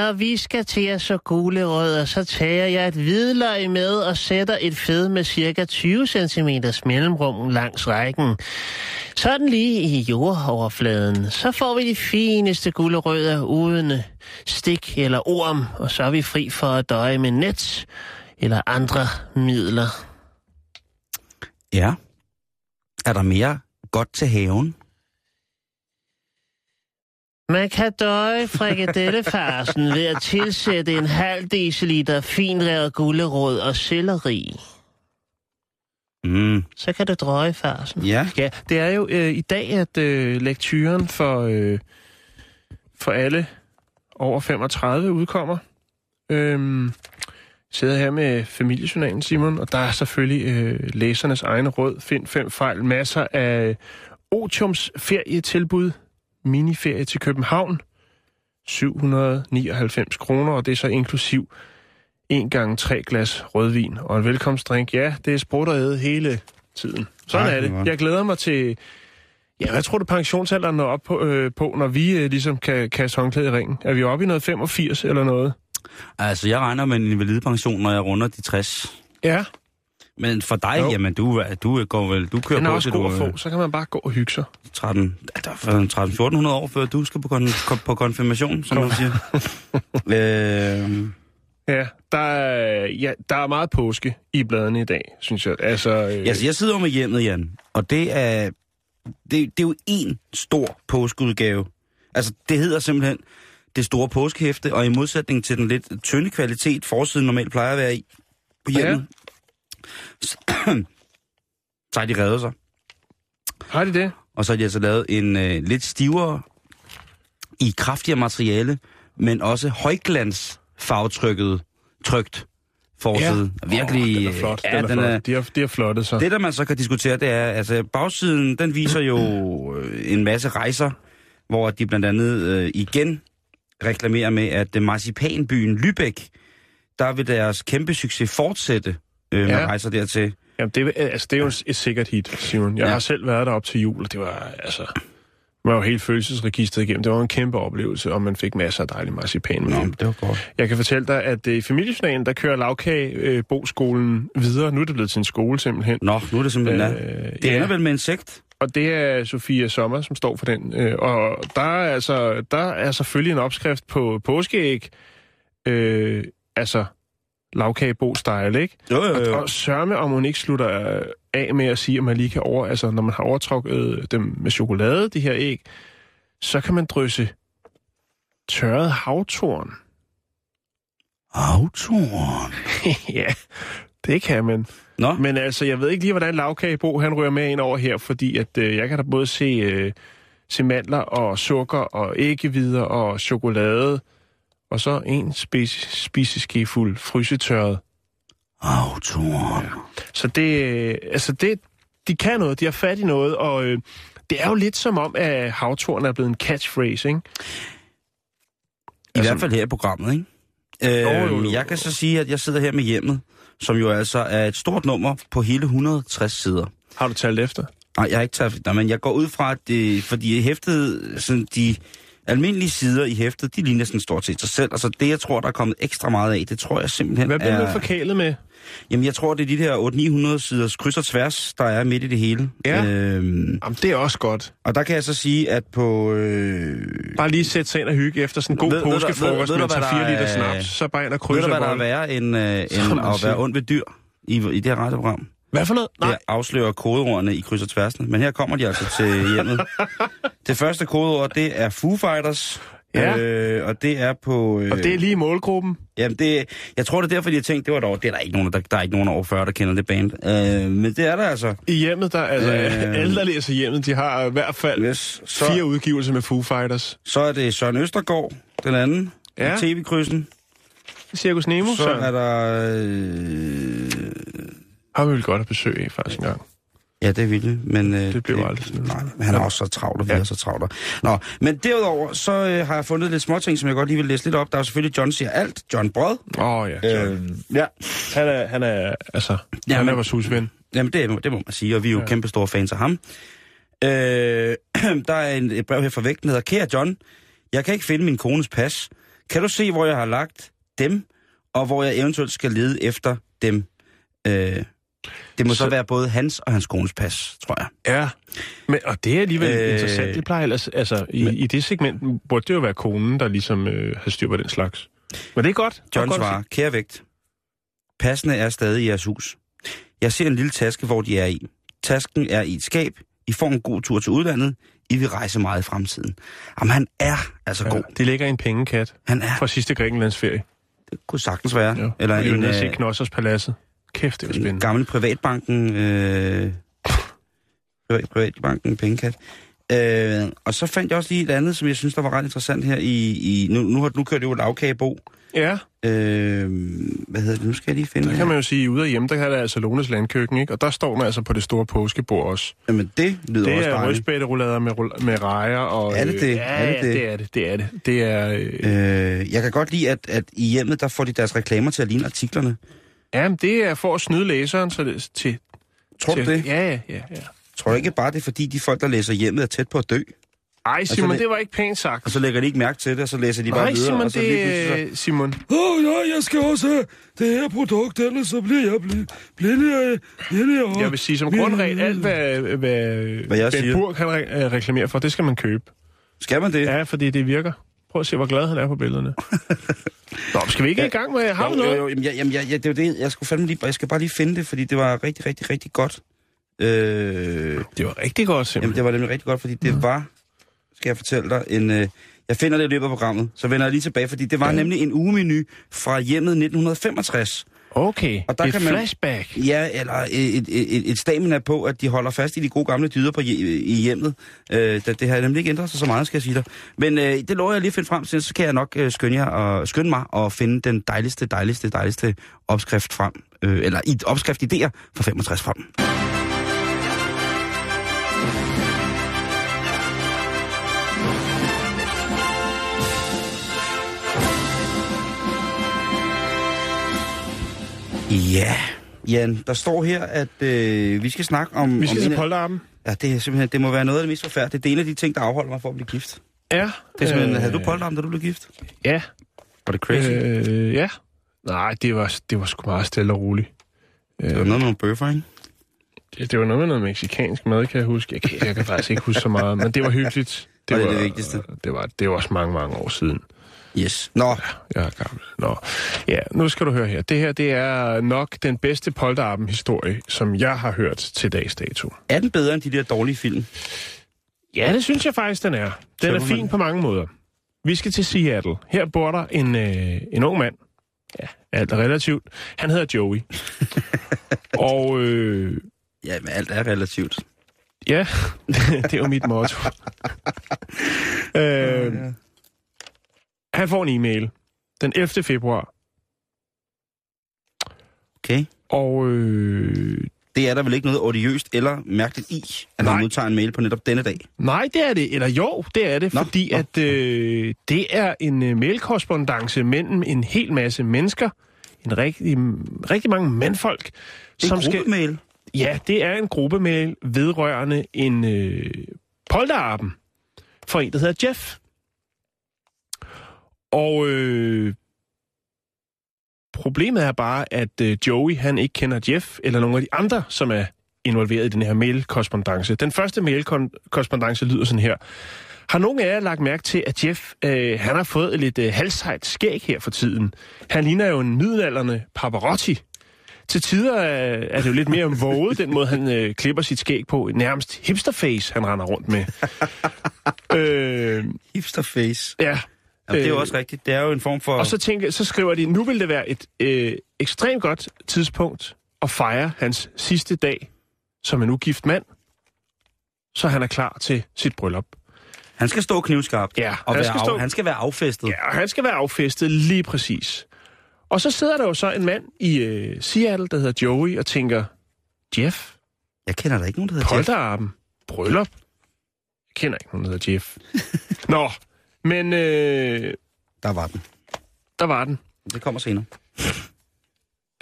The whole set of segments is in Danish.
Når vi skal til at så gule rødder, så tager jeg et hvidløg med og sætter et fed med cirka 20 cm mellemrum langs rækken. Sådan lige i jordoverfladen. Så får vi de fineste gulerødder uden stik eller orm, og så er vi fri for at døje med net eller andre midler. Ja. Er der mere godt til haven? Man kan døje frikadellefarsen ved at tilsætte en halv deciliter finrevet gulerod og selleri. Mm. Så kan du drøje farsen. Ja. Ja, det er jo øh, i dag, at øh, lektyren for, øh, for alle over 35 udkommer. Øhm, sidder her med familiejournalen, Simon, og der er selvfølgelig øh, læsernes egne råd. Find fem fejl. Masser af Otiums ferietilbud. Miniferie til København. 799 kroner, og det er så inklusiv en gang tre glas rødvin og en velkomstdrink. Ja, det er sprut og æde hele tiden. Sådan Ej, er det. Jeg glæder mig til... Ja, hvad tror du pensionsalderen når op på, øh, på når vi øh, ligesom kan kaste håndklæde i ringen? Er vi oppe i noget 85 eller noget? Altså, jeg regner med en invalidepension, når jeg runder de 60. Ja, Men for dig, Jo. jamen, du, du går vel, du kører den er på også god at få. Så kan man bare gå og hygge sig. er 13, er der er 13-1400 år, før du skal på, kon, på konfirmation, som man siger. øh, Ja, der er, ja, der er meget påske i bladene i dag, synes jeg. Altså, øh, altså, jeg sidder med hjemmet, Jan, og det er, det, det er jo en stor påskeudgave. Altså, det hedder simpelthen det store påskehæfte, og i modsætning til den lidt tynde kvalitet, forsiden normalt plejer at være i på hjemmet, så, så har de reddet sig. har de det? Og så har de altså lavet en øh, lidt stivere, i kraftigere materiale, men også højglans farvetrykket, trygt forside. Ja. Virkelig, Oh, den er flot. Ja, den er den flot. er, De, har, de har flottet sig. det, der man så kan diskutere, det er, altså bagsiden, den viser jo øh, en masse rejser, hvor de blandt andet øh, igen reklamerer med, at marcipanbyen Lübeck, der vil deres kæmpe succes fortsætte øh, Ja. rejser dertil. Jamen, det, er- altså, det er jo et sikkert hit, Simon. Jeg Ja. ja. har selv været der op til jul, og det var, altså... Man var jo helt følelsesregistret igennem. Det var en kæmpe oplevelse, og man fik masser af dejlig marcipan med. det var godt. Jeg kan fortælle dig, at øh, i familiejournalen, der kører lavkage øh, Boskolen videre. Nu er det blevet til en skole simpelthen. Nå, nu er det simpelthen, øh, Øh, det ja. ender vel med en sekt? Og det er Sofia Sommer, som står for den. Øh, og der er, altså, der er selvfølgelig en opskrift på påskeæg. Øh, altså lavkagebo-style, ikke? Jo, jo, Og, og sørme, om hun ikke slutter øh, af med at sige, at man lige kan over... Altså, når man har overtrukket dem med chokolade, de her æg, så kan man drysse tørret havtorn. Autoren. ja, det kan man. Nå, Men altså, jeg ved ikke lige, hvordan lavkagebo han rører med ind over her, fordi at øh, jeg kan da både se, øh, se mandler og sukker og æggevider og chokolade, og så en spise, spiseskefuld frysetørret. autoren. Så det, øh, altså det, de kan noget, de har fat i noget, og øh, det er jo lidt som om, at havtorn er blevet en catchphrase, ikke? I Altså- hvert fald her i programmet, ikke? Øh, Jo, jo, jo. Jeg kan så sige, at jeg sidder her med hjemmet, som jo altså er et stort nummer på hele 160 sider. Har du talt efter? Nej, jeg har ikke taget... Nej, men jeg går ud fra, at det... Fordi hæftet, sådan de almindelige sider i hæftet, de ligner sådan stort set sig selv. Altså det, jeg tror, der er kommet ekstra meget af, det tror jeg simpelthen Hvad bliver er... du forkælet med? Jamen, jeg tror, det er de der 800-900 siders kryds og tværs, der er midt i det hele. Ja. Øhm, Jamen, det er også godt. og der kan jeg så sige, at på... Øh, Bare lige sætte sig ind og hygge efter sådan en god Ved- ved ved- påskefrokost ved du, med hvad 3-4 der liter er- snaps, så bare ind og ved krydse du, hvad der er værre end, øh, end man at være ond ved dyr i, i det her radioprogram? Hvad for noget? Nej. Det afslører kodeordene i kryds og tværsene. Men her kommer de altså til hjemmet. det første kodeord, det er Foo Fighters. Ja. Øh, og det er på... Øh, Og det er lige målgruppen. Jamen det, jeg tror, det er derfor, de har tænkt, det var dog, det er der ikke nogen, der, der er ikke nogen over 40, der kender det band. Øh, men det er der altså. I hjemmet, der, altså, Øh. alle, der læser hjemmet, de har i hvert fald Yes. Så, fire udgivelser med Foo Fighters. så er det Søren Østergaard, den anden, ja. tv-krydsen. Cirkus Nemo, Så så er der... Øh, har vi vel godt at besøge af faktisk en gang. ja, det er vildt, men... Øh, Det blev aldrig sådan noget. Nej, men han er også så travlt, og vi Ja. er så travlt. Nå, men derudover, så øh, har jeg fundet lidt småting, som jeg godt lige vil læse lidt op. Der er selvfølgelig John siger alt. John Brød. Åh oh, ja, Øh, John. ja. Han er, han er, altså, Ja, han er vores husven. Jamen, det, det må man sige, og vi er jo ja. kæmpe store fans af ham. Øh, der er en, et brev her fra vægten, der hedder, Kære John, jeg kan ikke finde min kones pas. Kan du se, hvor jeg har lagt dem, og hvor jeg eventuelt skal lede efter dem? Øh, det må så, Så- være både hans og hans kones pas, tror jeg. Ja, men, og det er alligevel øh, Øh, interessant. Det plejer ellers, altså, i, men- i det segment burde det jo være konen, der ligesom øh, har styr på den slags. Men det er godt. Det John godt svarer, kære vægt, passene er stadig i jeres hus. Jeg ser en lille taske, hvor de er i. Tasken er i et skab. I får en god tur til udlandet. I vil rejse meget i fremtiden. Jamen, han er altså se. god. Ja, de ligger en pengekat Han er, fra sidste Grækenlandsferie. det kunne sagtens være. Ja. Eller en, og se øh, Knossers Paladset. Kæft, det var en spændende. gammel privatbanken, øh, privat, privatbanken pengekatt. Øh, og så fandt jeg også lige et andet, som jeg synes, der var ret interessant her i... i nu, nu, nu kører det jo lavkagebo. Ja, Øh, hvad hedder det? Nu skal jeg lige finde der det kan her. man jo sige, ude af hjemme, der kan der altså Lones landkøkken, ikke? Og der står man altså på det store påskebord også. Jamen, det lyder Det også er dejligt. rødspætterullader med, rull- med rejer og... Er det det? Øh, ja, Er det det? det er det. Det er det. Det er... Øh, Øh, jeg kan godt lide, at, at i hjemmet, der får de deres reklamer til at ligne artiklerne. Ja, men det er for at snyde læseren så det, til... Tror til, du det? Ja, ja, ja. ja. Tror du ikke bare, det er fordi, de folk, der læser hjemmet, er tæt på at dø? Ej, Simon, det- det var ikke pænt sagt. Og så lægger de ikke mærke til det, og så læser de bare Nej, videre. Simon, og så det så- er... Simon, Åh, oh, ja, jeg skal også have det her produkt, ellers så bliver jeg bl- blinde af blinde af- jeg vil sige som grundregel, alt hvad, hvad, Hvad jeg Ben siger. Burg han re- reklamerer for, det skal man købe. Skal man det? Ja, fordi det virker. Prøv at se, hvor glad han er på billederne. Nå, skal vi ikke i gang med... Har du jo, noget? jo, jo, jamen, jeg, jamen, jeg, jeg, det jo det, jeg skulle fandme lige, jeg skal bare lige finde det, fordi det var rigtig, rigtig, rigtig godt. Øh, Det var rigtig godt, jamen, simpelthen. det var nemlig rigtig godt, fordi det var, skal jeg fortælle dig, en, øh, jeg finder det i løbet af programmet, så vender jeg lige tilbage, fordi det var Ja. ja. nemlig en ugemenu fra hjemmet 1965. Okay, Og der et kan man- flashback. Ja, eller et, et, et, stamina på, at de holder fast i de gode gamle dyder på, i hjemmet. Øh, det, det har nemlig ikke ændret sig så meget, skal jeg sige dig. Men øh, det lover jeg lige at finde frem til, så kan jeg nok øh, skynde, jer og, skynde mig og finde den dejligste, dejligste, dejligste opskrift frem. Øh, eller opskrift idéer fra 65 frem. Ja, Jan, der står her, at øh, vi skal snakke om... Vi skal om til en af- polterappen. Ja, det er simpelthen, det må være noget af det mest forfærdelige. Det er en af de ting, der afholder mig for at blive gift. Ja. Det er simpelthen, øh, havde du polterarm, da du blev gift? Ja. Var det crazy? Øh, Øh, ja. Nej, det var, det var sgu meget stille og roligt. det var noget med nogle bøffer, ikke? Det, det var noget med noget meksikansk mad, kan jeg huske. Jeg kan, jeg kan faktisk ikke huske så meget, men det var hyggeligt. Det er var, det vigtigste. Det var, det var også mange, mange år siden. Yes. Nå, Jeg er gammel. Nå. Ja, nu skal du høre her. Det her, det er nok den bedste polterappen-historie, som jeg har hørt til dags dato. er den bedre end de der dårlige film? Ja, det synes jeg faktisk, den er. Den er fin på mange måder. Vi skal til Seattle. Her bor der en, øh, en ung mand. Ja, alt er relativt. Han hedder Joey. og øh, Ja, men alt er relativt. ja, det er jo mit motto. øh, han får en e-mail den 11. februar. Okay. Og øh, Det er der vel ikke noget odiøst eller mærkeligt i, at Nej. man modtager en mail på netop denne dag. Nej, det er det. Eller jo, det er det, Nå, fordi nå. at øh, det er en øh, mailkorrespondance mellem en hel masse mennesker, en rigtig, rigtig mange mandfolk, Det er som en skal... gruppemail. Ja, det er en gruppemail vedrørende en øh, polterappen for en, der hedder Jeff. Og øh, problemet er bare, at øh, Joey han ikke kender Jeff eller nogen af de andre, som er involveret i den her mailkorrespondance. Den første mailkorrespondance lyder sådan her. Har nogen af jer lagt mærke til, at Jeff øh, han har fået et lidt øh, halshejt skæg her for tiden? Han ligner jo en middelalderne paparotti. Til tider er, er det jo lidt mere våget, den måde, han øh, klipper sit skæg på. Nærmest hipsterface, han render rundt med. øh, Hipsterface. ja, Ja, det er jo Øh, også rigtigt. Det er jo en form for... Og så, tænker, så skriver de, nu vil det være et øh, ekstremt godt tidspunkt at fejre hans sidste dag som en ugift mand, så han er klar til sit bryllup. Han skal stå knivskarpt. Ja, og han skal af, stå- han skal være affæstet. Ja, og han skal være affæstet lige præcis. Og så sidder der jo så en mand i øh, Seattle, der hedder Joey, og tænker, Jeff, Jeg kender der ikke nogen, der hedder Jeff. polterarben, bryllup. Jeg kender ikke nogen, der hedder Jeff. Nå, men øh, Der var den. der var den. Det kommer senere.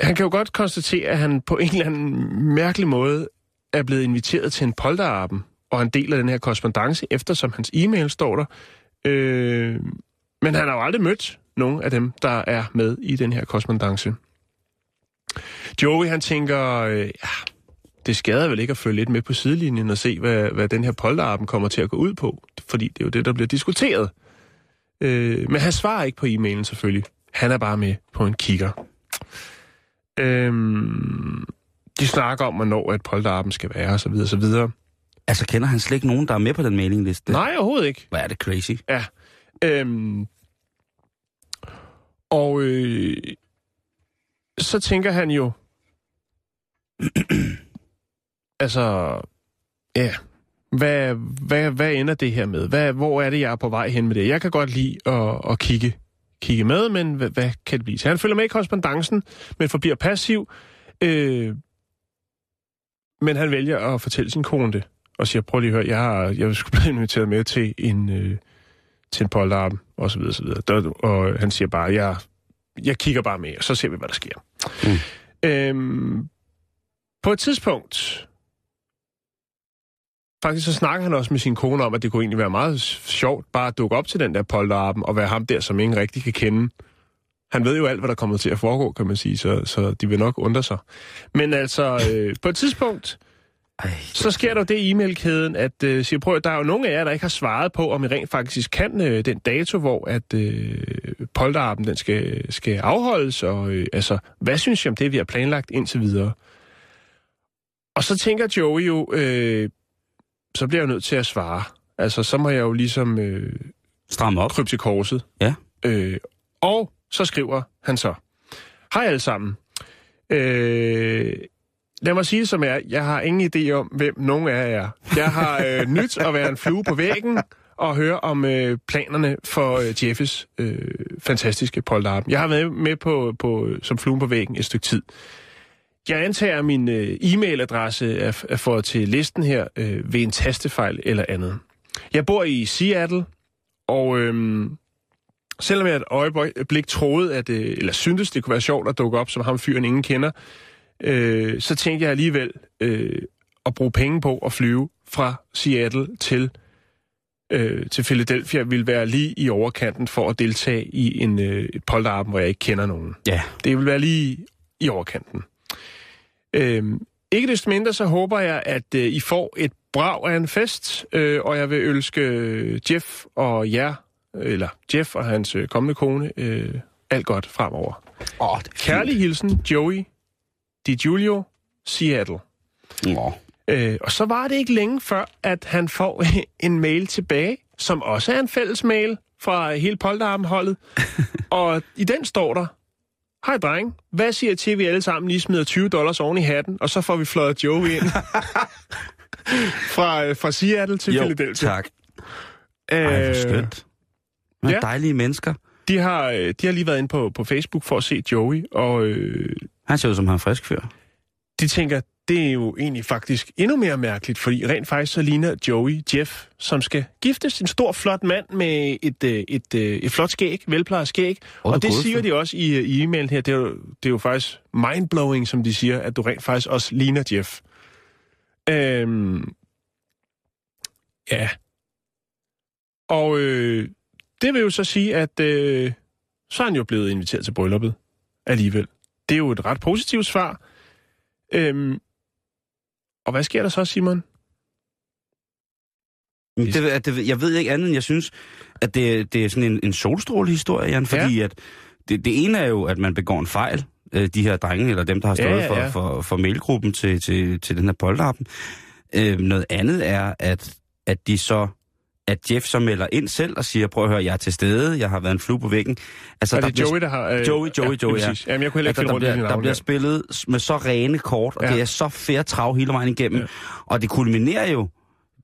Han kan jo godt konstatere, at han på en eller anden mærkelig måde er blevet inviteret til en polterarben, og han deler den her korrespondence, eftersom hans e-mail står der. Øh, men han har jo aldrig mødt nogen af dem, der er med i den her korrespondence. Joey, han tænker, øh, ja, det skader vel ikke at følge lidt med på sidelinjen og se, hvad, hvad den her polterarben kommer til at gå ud på, fordi det er jo det, der bliver diskuteret. Øh, men han svarer ikke på e-mailen selvfølgelig. Han er bare med på en kigger. Øhm, de snakker om, hvornår et polterappen skal være, og så videre, så videre. Altså, kender han slet ikke nogen, der er med på den mailingliste? Nej, overhovedet ikke. Hvad er det crazy? Ja. Øhm, og øh, så tænker han jo, altså, ja, hvad, hvad, hvad ender det her med? Hvad, hvor er det, jeg er på vej hen med det? Jeg kan godt lide at, at kigge, kigge med, men hvad, hvad kan det blive? Så han følger med i korrespondancen, men forbliver passiv. Øh, men han vælger at fortælle sin kone det, og siger, prøv lige at høre, jeg, har, jeg skulle blive inviteret med til en, øh, til en polterappen, og så videre, så videre. Der, og han siger bare, jeg, jeg kigger bare med, og så ser vi, hvad der sker. Mm. Øhm, på et tidspunkt, faktisk så snakker han også med sin kone om, at det kunne egentlig være meget sjovt bare at dukke op til den der polterappen, og være ham der, som ingen rigtig kan kende. Han ved jo alt, hvad der kommer til at foregå, kan man sige, så, så de vil nok undre sig. Men altså, øh, på et tidspunkt, Ej, så sker der det i e-mailkæden, at øh, siger, prøv, der er jo nogle af jer, der ikke har svaret på, om I rent faktisk kan øh, den dato, hvor at øh, polterappen den skal, skal afholdes, og øh, altså, hvad synes I om det, vi har planlagt indtil videre? Og så tænker Joey jo, øh, så bliver jeg jo nødt til at svare. Altså, så må jeg jo ligesom øh, stram op. krybe til korset. Ja. Øh, og så skriver han så, Hej alle sammen. Øh, lad mig sige det som er, jeg har ingen idé om, hvem nogen af jer er. Jeg har øh, nyt at være en flue på væggen og høre om øh, planerne for øh, Jeffes øh, fantastiske polterappen. Jeg har været med på, på, som flue på væggen et stykke tid. Jeg antager, at min øh, e-mailadresse er, er fået til listen her øh, ved en tastefejl eller andet. Jeg bor i Seattle, og øhm, selvom jeg et øjeblik troede, at, øh, eller syntes, det kunne være sjovt at dukke op som ham fyren, ingen kender, øh, så tænkte jeg alligevel øh, at bruge penge på at flyve fra Seattle til, øh, til Philadelphia ville være lige i overkanten for at deltage i en øh, polterappen, hvor jeg ikke kender nogen. Ja. Det vil være lige i overkanten. Øhm, ikke desto mindre, så håber jeg, at øh, I får et brag af en fest, øh, og jeg vil ønske øh, Jeff og jer, eller Jeff og hans øh, kommende kone, øh, alt godt fremover. Er Kærlig hilsen, Joey Di Giulio, Seattle. Åh. Øh, og så var det ikke længe før, at han får en mail tilbage, som også er en fælles mail fra hele polterarmholdet. og i den står der, Hej dreng, hvad siger I til, at vi alle sammen lige smider 20 dollars oven i hatten, og så får vi fløjet Joey ind fra, øh, fra Seattle til Jo, Philadelphia. tak. Ej, hvor Øh, skønt. Hvad ja. dejlige mennesker. de, har, øh, de har lige været inde på, på Facebook for at se Joey, og øh, Han ser ud som han er frisk fyr. de tænker, det er jo egentlig faktisk endnu mere mærkeligt, fordi rent faktisk så ligner Joey Jeff, som skal giftes. En stor, flot mand med et, øh, et, et, et flot skæg, velplejet skæg. Åh, og det siger for- de også i, øh, i e-mailen her. Det er, jo, det er jo faktisk mindblowing, som de siger, at du rent faktisk også ligner Jeff. Øhm, ja. Og øh, det vil jo så sige, at øh, så er han jo blevet inviteret til brylluppet alligevel. Det er jo et ret positivt svar. Øhm, og hvad sker der så, Simon? Det, det, jeg ved ikke andet, end jeg synes, at det, det er sådan en, en solstrålehistorie, Jan, fordi ja. at det, det ene er jo, at man begår en fejl, øh, de her drenge, eller dem, der har Ja, stået ja, for, ja. for, for mailgruppen til, til, til den her polterappen. Øh, noget andet er, at, at de så at Jeff så melder ind selv og siger, prøv at høre, jeg er til stede, jeg har været en flue på væggen. Altså, Er der det bliver, Joey, der har... Øh, Joey, Joey, ja, Joey, ja. Jamen, jeg kunne heller ikke altså, der, bliver, der bliver spillet med så rene kort, og Ja. det er så fair trav hele vejen igennem. Ja. Og det kulminerer jo,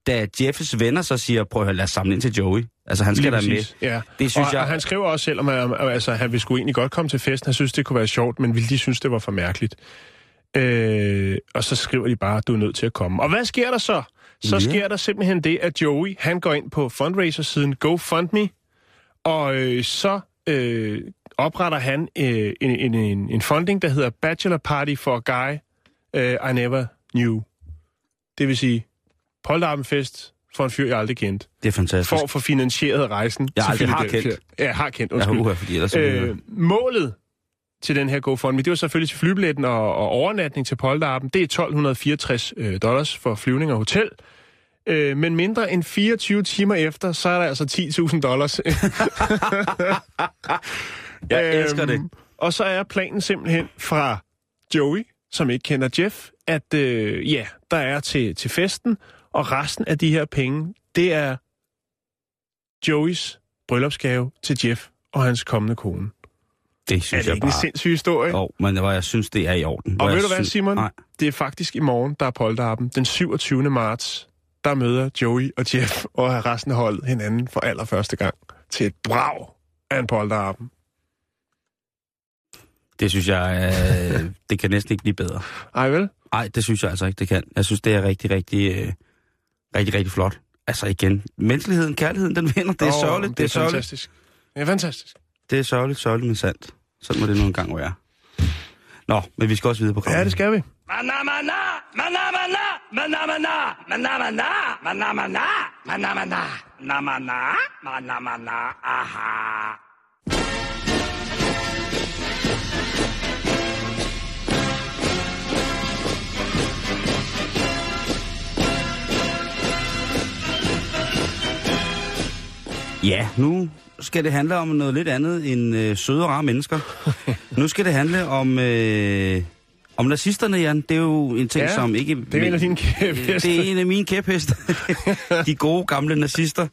da Jeffs venner så siger, prøv at høre, lad os samle ind til Joey. Altså, han skal da med. Ja. Det synes og, jeg- og han skriver også selv, om at, altså, han ville sgu egentlig godt komme til festen. Han synes, det kunne være sjovt, men ville de synes, det var for mærkeligt. Øh, og så skriver de bare, du er nødt til at komme. Og hvad sker der så? Så Ja. sker der simpelthen det, at Joey, han går ind på fundraiser-siden GoFundMe, og øh, så øh, opretter han øh, en, en, en, en funding, der hedder Bachelor Party for a Guy øh, I Never Knew. Det vil sige, polterabendfest for en fyr, jeg aldrig kendte. Det er fantastisk. For at få finansieret rejsen Jeg til aldrig har kendt. Ja, har kendt, jeg undskyld. har uha, fordi ellers... Øh, jeg- målet til den her GoFundMe, det var selvfølgelig til flybilletten og, og overnatning til Polterappen. Det er 1264 øh, dollars for flyvning og hotel. Øh, men mindre end 24 timer efter, så er der altså 10.000 dollars. Jeg elsker det. Øhm, Og så er planen simpelthen fra Joey, som ikke kender Jeff, at øh, ja, der er til, til festen, og resten af de her penge, det er Joeys bryllupsgave til Jeff og hans kommende kone. Det Er synes det jeg ikke en bare... sindssyg historie? Jo, men hvor jeg synes, det er i orden. Og ved du hvad, Simon? Nej, Det er faktisk i morgen, der er polterappen. Den 27. marts, der møder Joey og Jeff og resten af holdet hinanden for allerførste gang til et brag af en polterappen. det synes jeg... Øh, det kan næsten ikke blive bedre. Ej vel? Nej, det synes jeg altså ikke, det kan. Jeg synes, det er rigtig, rigtig, øh, rigtig, rigtig flot. Altså igen, menneskeligheden, kærligheden, den vinder. Det er Åh, sørgeligt, det er sørgeligt. fantastisk. Det er fantastisk. Det er sørgeligt, sørgeligt, men sandt. Sådan må det nogle gange være. Nå, men vi skal også videre på Ja, det skal vi. Ja, nu skal det handle om noget lidt andet end øh, søde og rare mennesker. nu skal det handle om, øh, om nazisterne, Jan. Det er jo en ting, Ja, som ikke... Det er en af dine kæpheste. Det er en af mine kæphester. De gode gamle nazister.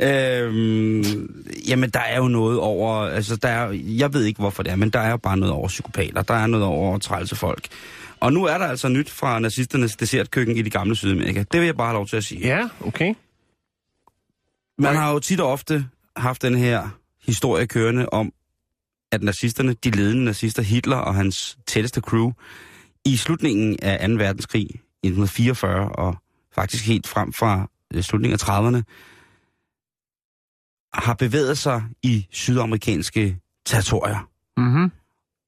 Øhm, jamen, der er jo noget over... Altså, der er, jeg ved ikke, hvorfor det er, men der er jo bare noget over psykopater. Der er noget over trælse folk. Og nu er der altså nyt fra nazisternes dessertkøkken i de gamle Sydamerika. Det vil jeg bare have lov til at sige. Ja, okay. Man har jo tit og ofte haft den her historie kørende om, at nazisterne, de ledende nazister, Hitler og hans tætteste crew, i slutningen af 2. verdenskrig i 1944 og faktisk helt frem fra øh, slutningen af 30'erne, har bevæget sig i sydamerikanske territorier. Mm-hmm.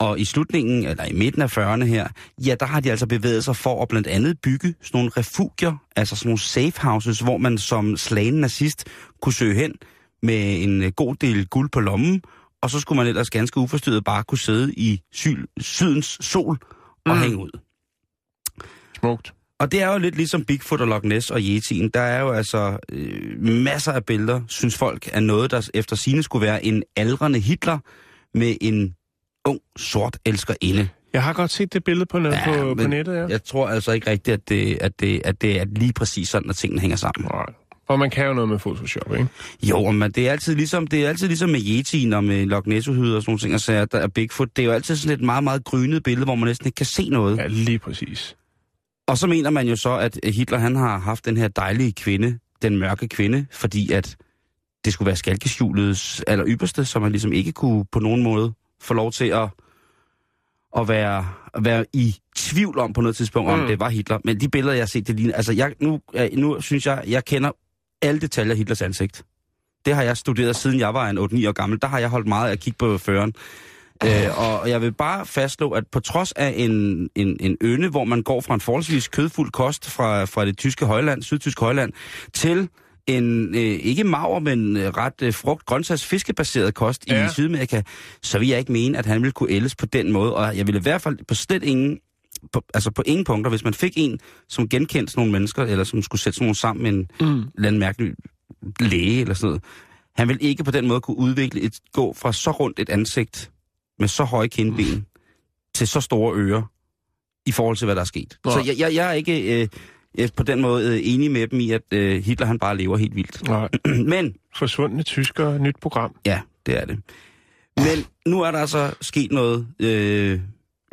Og i slutningen, eller i midten af 40'erne her, ja, der har de altså bevæget sig for at blandt andet bygge sådan nogle refugier, altså sådan nogle safe houses, hvor man som slagen nazist kunne søge hen med en øh, god del guld på lommen, og så skulle man ellers ganske uforstyrret bare kunne sidde i syl, sydens sol og Mm. hænge ud. Smukt. Og det er jo lidt ligesom Bigfoot og Loch Ness og Yeti'en. Der er jo altså øh, masser af billeder, synes folk, af noget, der efter sine skulle være en aldrende Hitler med en ung, sort elskerinde. Jeg har godt set det billede på, net, Ja, på, på nettet, ja. Jeg tror altså ikke rigtigt, at det, at, det, at det er lige præcis sådan, at tingene hænger sammen. Nej. Og man kan jo noget med Photoshop, ikke? Jo, men det er altid ligesom, det er altid ligesom med Yeti'en og med Loch ness og sådan nogle ting, og så er der er Bigfoot. Det er jo altid sådan et meget, meget grynet billede, hvor man næsten ikke kan se noget. Ja, lige præcis. Og så mener man jo så, at Hitler han har haft den her dejlige kvinde, den mørke kvinde, fordi at det skulle være skalkeskjulets aller ypperste, som man ligesom ikke kunne på nogen måde få lov til at, at være, at være i tvivl om på noget tidspunkt, om Mm. det var Hitler. Men de billeder, jeg har set, det ligner... Altså, jeg, nu, nu synes jeg, jeg kender alle detaljer af Hitlers ansigt. Det har jeg studeret, siden jeg var en 8-9 år gammel. Der har jeg holdt meget af at kigge på føreren. Øh, og jeg vil bare fastslå, at på trods af en, en, en øne, hvor man går fra en forholdsvis kødfuld kost fra, fra det tyske højland, sydtyske højland, til en øh, ikke maver, men øh, ret øh, frugt, grøntsags, fiskebaseret kost ja. I Sydamerika, så vil jeg ikke mene, at han ville kunne ældes på den måde. Og jeg ville i hvert fald på slet ingen, på, altså på ingen punkter, hvis man fik en, som genkendte sådan nogle mennesker, eller som skulle sætte sådan nogle sammen med en Mm. eller anden mærkelig læge eller sådan noget. Han vil ikke på den måde kunne udvikle et, gå fra så rundt et ansigt med så høje kindben mm. til så store ører i forhold til, hvad der er sket. Nej. Så jeg, jeg, jeg er ikke... Øh, på den måde øh, enig med dem i, at øh, Hitler han bare lever helt vildt. Nej, Men, forsvundne tyskere, nyt program. ja, det er det. Men nu er der altså sket noget øh,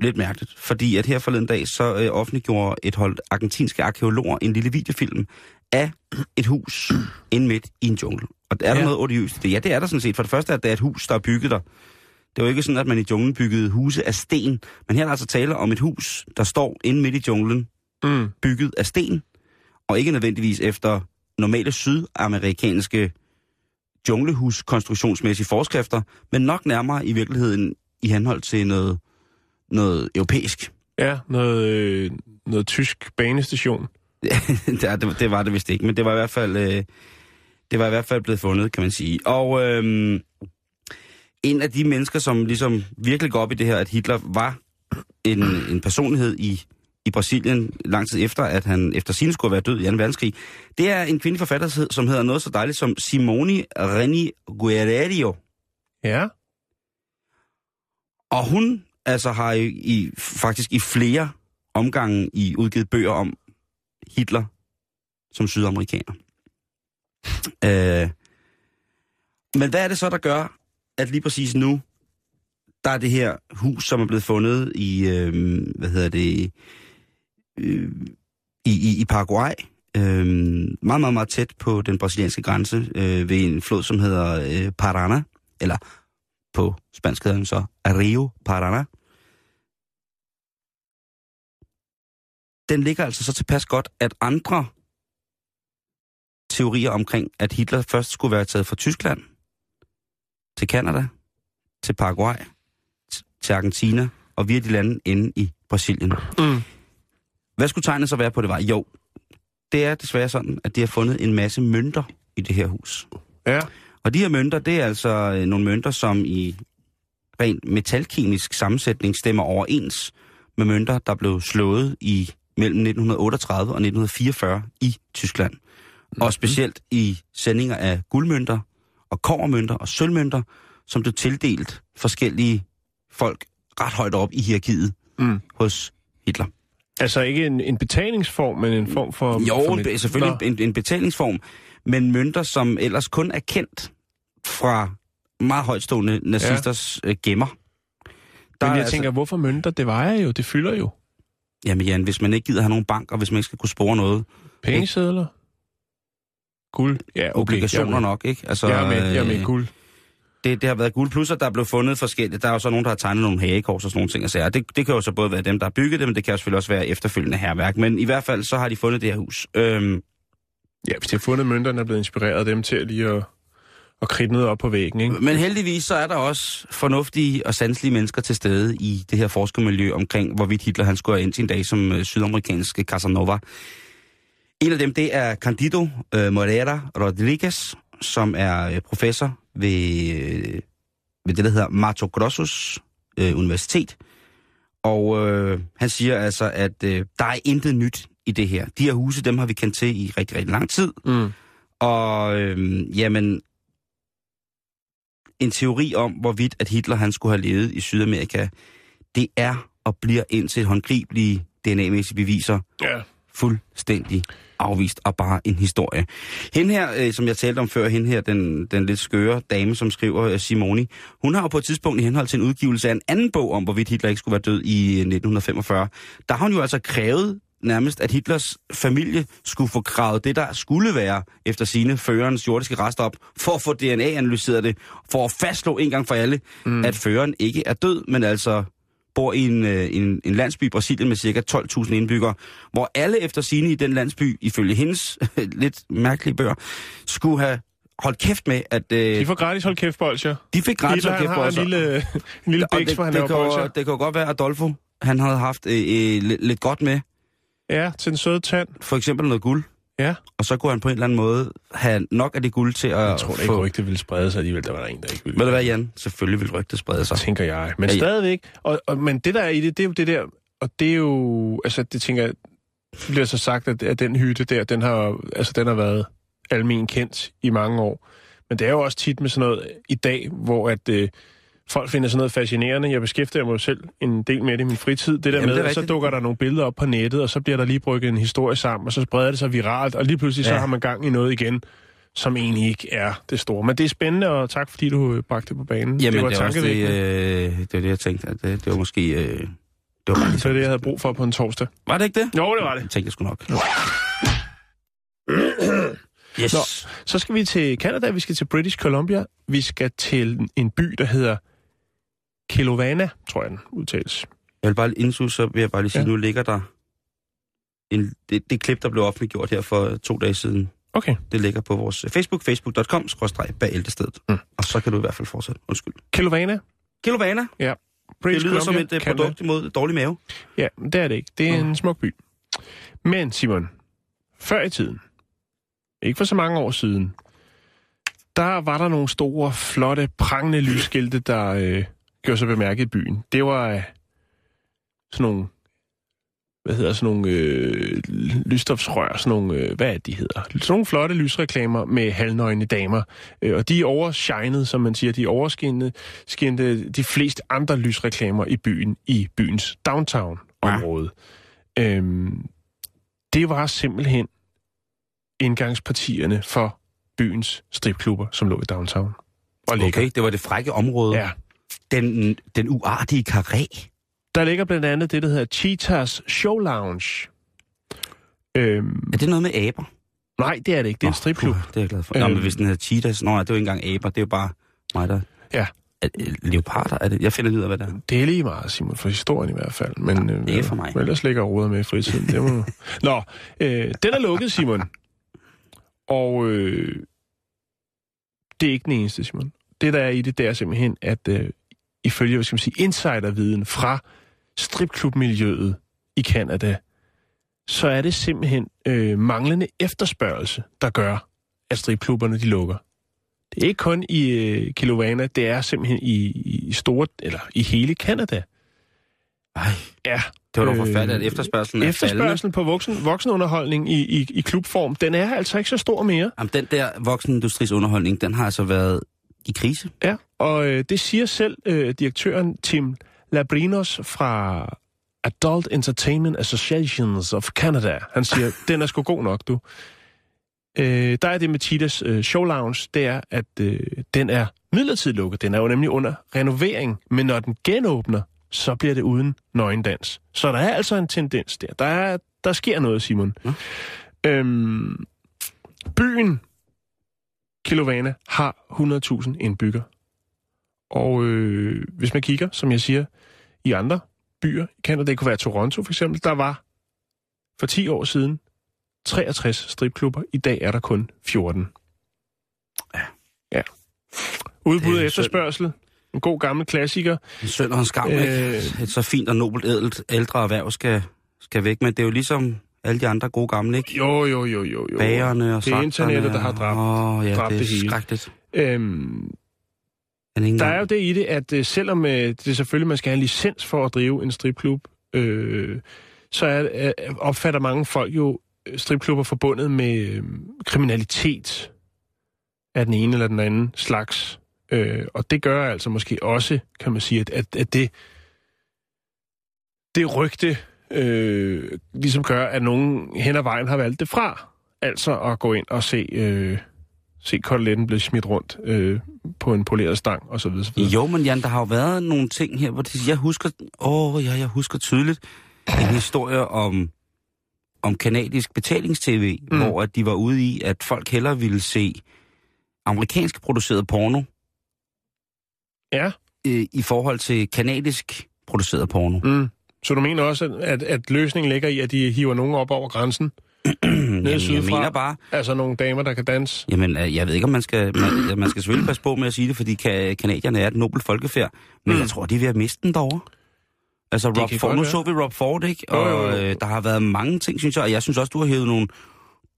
lidt mærkeligt, fordi at her forleden dag, så øh, offentliggjorde et hold argentinske arkeologer en lille videofilm af et hus inde midt i en jungle. Og er der Ja. noget odiøst i det? Ja, det er der sådan set. For det første er det er et hus, der er bygget der. Det er jo ikke sådan, at man i junglen byggede huse af sten, men her er der altså tale om et hus, der står inde midt i junglen, Mm. bygget af sten, og ikke nødvendigvis efter normale sydamerikanske junglehus-konstruktionsmæssige forskrifter, men nok nærmere i virkeligheden i henhold til noget, noget europæisk. Ja, noget, øh, noget tysk banestation. det, er- det, det var det vist ikke, men det var i hvert fald, øh, det var i hvert fald blevet fundet, kan man sige. Og øh, en af de mennesker, som ligesom virkelig går op i det her, at Hitler var en, en personlighed i, i Brasilien lang tid efter, at han efter sin skulle være død i 2. verdenskrig, det er en kvindelig forfatter, som hedder noget så dejligt som Simone Reni Guerrero. Ja. Og hun altså har i, i, faktisk i flere omgange i udgivet bøger om Hitler som sydamerikaner. Øh, men hvad er det så, der gør, at lige præcis nu, der er det her hus, som er blevet fundet i, øh, hvad hedder det, øh, i, i, i Paraguay, øh, meget, meget, meget tæt på den brasilianske grænse, øh, ved en flod, som hedder øh, Parana, eller på spansk hedder den så Rio Parana. Den ligger altså så tilpas godt, at andre teorier omkring, at Hitler først skulle være taget fra Tyskland til Kanada, til Paraguay, til Argentina og via de lande inde i Brasilien. Mm. Hvad skulle tegnet så være på det var? Jo, det er desværre sådan, at de har fundet en masse mønter i det her hus. Ja. Og de her mønter, det er altså øh, nogle mønter, som i rent metalkemisk sammensætning stemmer overens med mønter, der blev slået i mellem 1938 og 1944 i Tyskland. Mm-hmm. Og specielt i sendinger af guldmønter og kovermønter og sølvmønter, som blev tildelt forskellige folk ret højt op i hierarkiet Mm. hos Hitler. Altså ikke en, en betalingsform, men en form for... Jo, for be- selvfølgelig Nå. en, en betalingsform, men mønter, som ellers kun er kendt fra meget højtstående nazisters ja. gemmer. Der Men jeg altså- tænker, hvorfor mønter? Det vejer jo, det fylder jo. Jamen Jan, hvis man ikke gider have nogen bank, og hvis man ikke skal kunne spore noget, Pengesedler? Guld? Ja, okay. obligationer er med. nok, ikke? Altså, Jeg er med, jeg er med øh, guld. Det, det har været guld, plus at der er blevet fundet forskellige. Der er jo så nogen, der har tegnet nogle hagekors og sådan nogle ting. Og sager. det, det kan jo så både være dem, der har bygget det, men det kan jo selvfølgelig også være efterfølgende herværk. Men i hvert fald, så har de fundet det her hus. Øhm, Ja, hvis de har fundet mønterne, er blevet inspireret af dem til at lige at, at kridte noget op på væggen, ikke? Men heldigvis så er der også fornuftige og sanselige mennesker til stede i det her forskermiljø omkring, hvorvidt Hitler han skulle have ind sin dag som øh, sydamerikansk Casanova. En af dem, det er Candido øh, Moreira Rodriguez, som er øh, professor ved, øh, ved det, der hedder Mato Grossos øh, Universitet. Og øh, han siger altså, at øh, der er intet nyt i det her. De her huse, dem har vi kendt til i rigtig, rigtig lang tid. Mm. Og øh, jamen, en teori om, hvorvidt at Hitler han skulle have levet i Sydamerika, det er og bliver indtil håndgribelige DNA-mæssige beviser Ja. Fuldstændig afvist og bare en historie. Hende her, øh, som jeg talte om før, hende her, den, den lidt skøre dame, som skriver øh, Simoni, hun har jo på et tidspunkt i henhold til en udgivelse af en anden bog om, hvorvidt Hitler ikke skulle være død i øh, 1945, der har hun jo altså krævet nærmest, at Hitlers familie skulle få kravet det, der skulle være efter sine førerens jordiske rester op, for at få DNA-analyseret det, for at fastslå en gang for alle, mm. at føreren ikke er død, men altså bor i en, øh, en, en landsby i Brasilien med ca. 12.000 indbyggere, hvor alle efter sine i den landsby, ifølge hendes lidt mærkelige bøger, skulle have holdt kæft med, at øh, De får gratis hold kæft bolcher. de fik gratis Hitler, holdt han kæft har en bolsjer. lille, en lille bæks, hvor han det, laver bolcher. det kan godt være, at Adolfo han havde haft øh, øh, lidt, lidt godt med, Ja, til en sød tand. for eksempel noget guld, Ja. og så kunne han på en eller anden måde have nok af det guld til at Jeg tror da ikke, få... rygtet ville sprede sig alligevel. Der var der en, der ikke ville. Ved du hvad, Jan? Selvfølgelig vil rygtet sprede sig. tænker jeg. Men ja, ja. stadigvæk. Og, og, men det der er i det, det er jo det der, og det er jo, altså det tænker jeg, det bliver så sagt, at, at den hytte der, den har, altså den har været almen kendt i mange år. Men det er jo også tit med sådan noget i dag, hvor at øh, folk finder sådan noget fascinerende. Jeg beskæftiger mig selv en del med det i min fritid. Det der Jamen, med, det at så dukker der nogle billeder op på nettet, og så bliver der lige brygget en historie sammen, og så spreder det sig viralt, og lige pludselig ja. så har man gang i noget igen, som egentlig ikke er det store. Men det er spændende, og tak fordi du øh, bragte det på banen. Jamen, det var det, var også det, øh, det var det, jeg tænkte. At det, det var måske... Øh, det var bare det, jeg havde brug for på en torsdag. Var det ikke det? Jo, det var det. Jeg tænkte jeg sgu nok. Yes. Nå. Så skal vi til Canada, vi skal til British Columbia, vi skal til en by, der hedder Kelowna, tror jeg den udtales. Jeg vil bare indsuse, så vil jeg bare lige sige, Ja. ja. nu ligger der en, det, det klip, der blev offentliggjort her for to dage siden. Okay. Det ligger på vores Facebook, facebook.com, skråstreg bæltestedet. Mm. Mm. Og så kan du i hvert fald fortsætte. Undskyld. Kelowna, Kilovana, det British lyder som Columbia, et uh, Canada. produkt imod dårlig mave. Ja, det er det ikke. Det er Nå. en smuk by. Men Simon, før i tiden, ikke for så mange år siden, der var der nogle store, flotte, prangende lysskilte, der øh, gjorde sig bemærket i byen. Det var øh, sådan nogle, hvad hedder sådan nogle øh, lysstofsrør, sådan nogle, øh, hvad er det, de hedder? Sådan nogle flotte lysreklamer med halvnøgne damer. Øh, og de overshinede, som man siger, de overskinnede skinnede de fleste andre lysreklamer i byen, i byens downtown-område. Ja. Øhm, det var simpelthen indgangspartierne for byens stripklubber, som lå i downtown. Og ligger. Okay, det var det frække område. Ja. Den, den uartige karé. Der ligger blandt andet det, der hedder Cheetahs Show Lounge. Øhm, Er det noget med aber? nej, det er det ikke. Det er en Nå, stripklub. puh, det er jeg glad for. Øhm. Øhm. Nå, men hvis den hedder Cheetahs, nå, det er jo ikke engang aber, det er jo bare mig, der... Ja. Er, er, leoparder, er det? Jeg finder ud af, hvad det er. Det er lige meget, Simon, for historien i hvert fald. Men, Ja, øh, det er for mig. Men ellers ligger råder med i fritiden. Det må... Nå, øh, den er lukket, Simon. Og øh, det er ikke den eneste, Simon. Det, der er i det, det er simpelthen, at øh, ifølge, hvad skal man sige, insiderviden fra stripklubmiljøet i Kanada, så er det simpelthen øh, manglende efterspørgsel, der gør, at stripklubberne de lukker. Det er ikke kun i øh, Kilovana, det er simpelthen i, i store, eller i hele Kanada. Ej, Ja, det var dog Øh, forfærdeligt, at efterspørgselen er faldende. efterspørgselen på voksen, voksenunderholdning i, i, i klubform, den er altså ikke så stor mere. Jamen, den der voksenindustris underholdning, den har altså været i krise. Ja, og øh, det siger selv øh, direktøren Tim Labrinos fra Adult Entertainment Associations of Canada. Han siger, den er sgu god nok, du. Øh, der er det med Titas øh, Show Lounge, det er, at øh, den er midlertidigt lukket. Den er jo nemlig under renovering, men når den genåbner, så bliver det uden nøgendans. Så der er altså en tendens der. Der, er, der sker noget, Simon. Ja. Øhm, byen Kilovana har 100.000 indbyggere. Og øh, hvis man kigger, som jeg siger, i andre byer i Canada, det kunne være Toronto for eksempel, der var for 10 år siden 63 stripklubber. I dag er der kun 14. Ja. Ja. Udbud og er efterspørgsel. En god gammel klassiker. En synd og en skam. Øh. ikke? Et så fint og nobelt, ædelt, ældre erhverv skal, skal væk. Men det er jo ligesom alle de andre gode gamle, ikke? Jo, jo, jo, jo, jo. Bagerne og Det er internettet, der har dræbt- Åh, ja, dræbt det er det hele. skrækkeligt. Øhm, Der er jo det i det, at øh, selvom øh, det selvfølgelig, man skal have en licens for at drive en stripklub, øh, så er, øh, opfatter mange folk jo stripklubber forbundet med øh, kriminalitet af den ene eller den anden slags. Øh, og det gør altså måske også, kan man sige, at, at, at det, det rygte øh, ligesom gør, at nogen hen ad vejen har valgt det fra. Altså at gå ind og se... Øh, se koteletten blive smidt rundt øh, på en poleret stang og så videre. Så videre. Jo, men Jan, der har jo været nogle ting her, hvor det, jeg husker, åh, ja, jeg husker tydeligt en historie om, om kanadisk betalingstv, Mm. mm. hvor at de var ude i, at folk hellere ville se amerikansk produceret porno, Ja. øh, i forhold til kanadisk produceret porno. Mm. Så du mener også, at, at, løsningen ligger i, at de hiver nogen op over grænsen? Jamen, jeg mener bare, Altså nogle damer, der kan danse? jamen, øh, jeg ved ikke, om man skal, man, man skal selvfølgelig passe på med at sige det, fordi ka- kanadierne er et nobelt folkefærd, men Mm. jeg tror, de er ved at miste den derovre. Altså, Rob kan Ford, nu så vi Rob Ford, ikke? Jo, Og jo, jo. øh, der har været mange ting, synes jeg, og jeg synes også, du har hævet nogle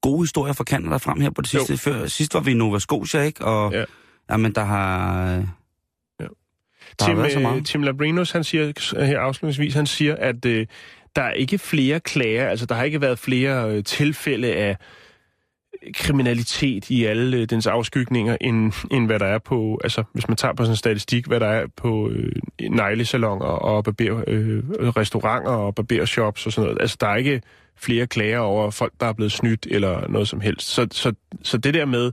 gode historier fra Canada frem her på det sidste. Jo. Før, sidst var vi i Nova Scotia, ikke? Og Ja. jamen, der har... Der Tim, så øh, meget. Tim Labrinos, han siger her afslutningsvis, han siger, at øh, der er ikke flere klager, altså der har ikke været flere øh, tilfælde af kriminalitet i alle øh, dens afskygninger, end, end hvad der er på, altså hvis man tager på sådan en statistik, hvad der er på øh, neglesalonger og barber, øh, restauranter og barbershops og sådan noget. Altså der er ikke flere klager over folk, der er blevet snydt eller noget som helst. Så, så, så det der med,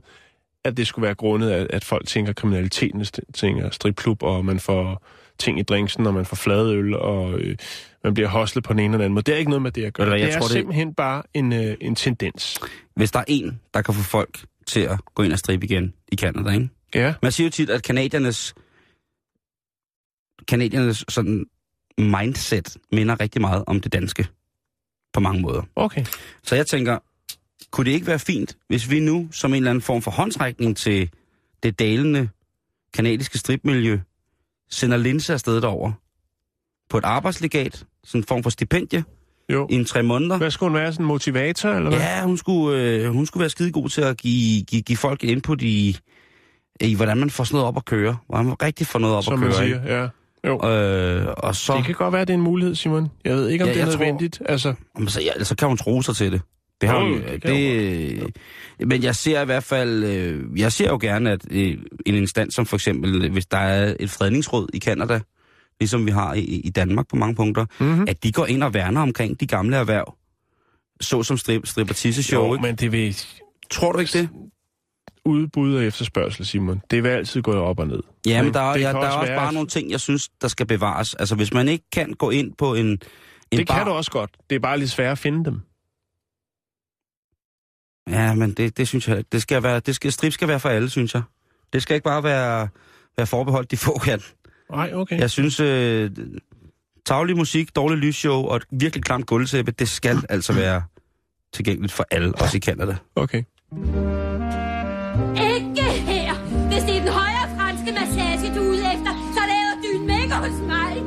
at det skulle være grundet, at, at folk tænker kriminaliteten, tænker stripklub, og man får ting i drinksen, og man får fladøl, og øh, man bliver hostlet på den ene eller anden måde. Det er ikke noget med det at gøre. Jeg det er tror, det- simpelthen bare en, øh, en tendens. Hvis der er en, der kan få folk til at gå ind og stribe igen i Canada, ikke? Ja, Man siger jo tit, at kanadiernes, kanadiernes sådan mindset minder rigtig meget om det danske. På mange måder. okay. Så jeg tænker, kunne det ikke være fint, hvis vi nu, som en eller anden form for håndsrækning til det dalende kanadiske stripmiljø, sender Linse afsted derover på et arbejdslegat, sådan en form for stipendie, Jo. i en tre måneder. Hvad skulle hun være? Sådan en motivator, eller hvad? Ja, hun skulle, øh, hun skulle være skide god til at give, give, give folk input i, i, hvordan man får sådan noget op at køre. Hvordan man rigtig får noget op Som at man køre. siger, ja. Jo. Øh, og så, Det kan godt være, det er en mulighed, Simon. Jeg ved ikke, om Ja, det er jeg tror- nødvendigt. Altså, Jamen, så, ja, så kan hun tro sig til det. Det har Jo, hun, det det, men jeg ser i hvert fald, øh, jeg ser jo gerne, at øh, en instans som for eksempel, øh, hvis der er et fredningsråd i Kanada, ligesom vi har i, i Danmark på mange punkter, mm-hmm. at de går ind og værner omkring de gamle erhverv. Så som strip, stripper show, jo, ikke? men det vil Tror du ikke det? udbud og efterspørgsel, Simon. Det vil altid gå op og ned. Ja, men der, er, ja, der er også også være- bare nogle ting, jeg synes, der skal bevares. Altså, hvis man ikke kan gå ind på en, en Det bar... kan du også godt. Det er bare lidt svært at finde dem. Ja, men det, det synes jeg. Det skal være, det skal, strip skal være for alle, synes jeg. Det skal ikke bare være, være forbeholdt de få kan. Nej, okay. Jeg synes, øh, taglig musik, dårlig lysshow og et virkelig klamt gulvtæppe, det skal altså være tilgængeligt for alle, også i Canada. Okay. Ikke her! Hvis det er den højre franske massage, du er ude efter, så laver du den ikke hos mig!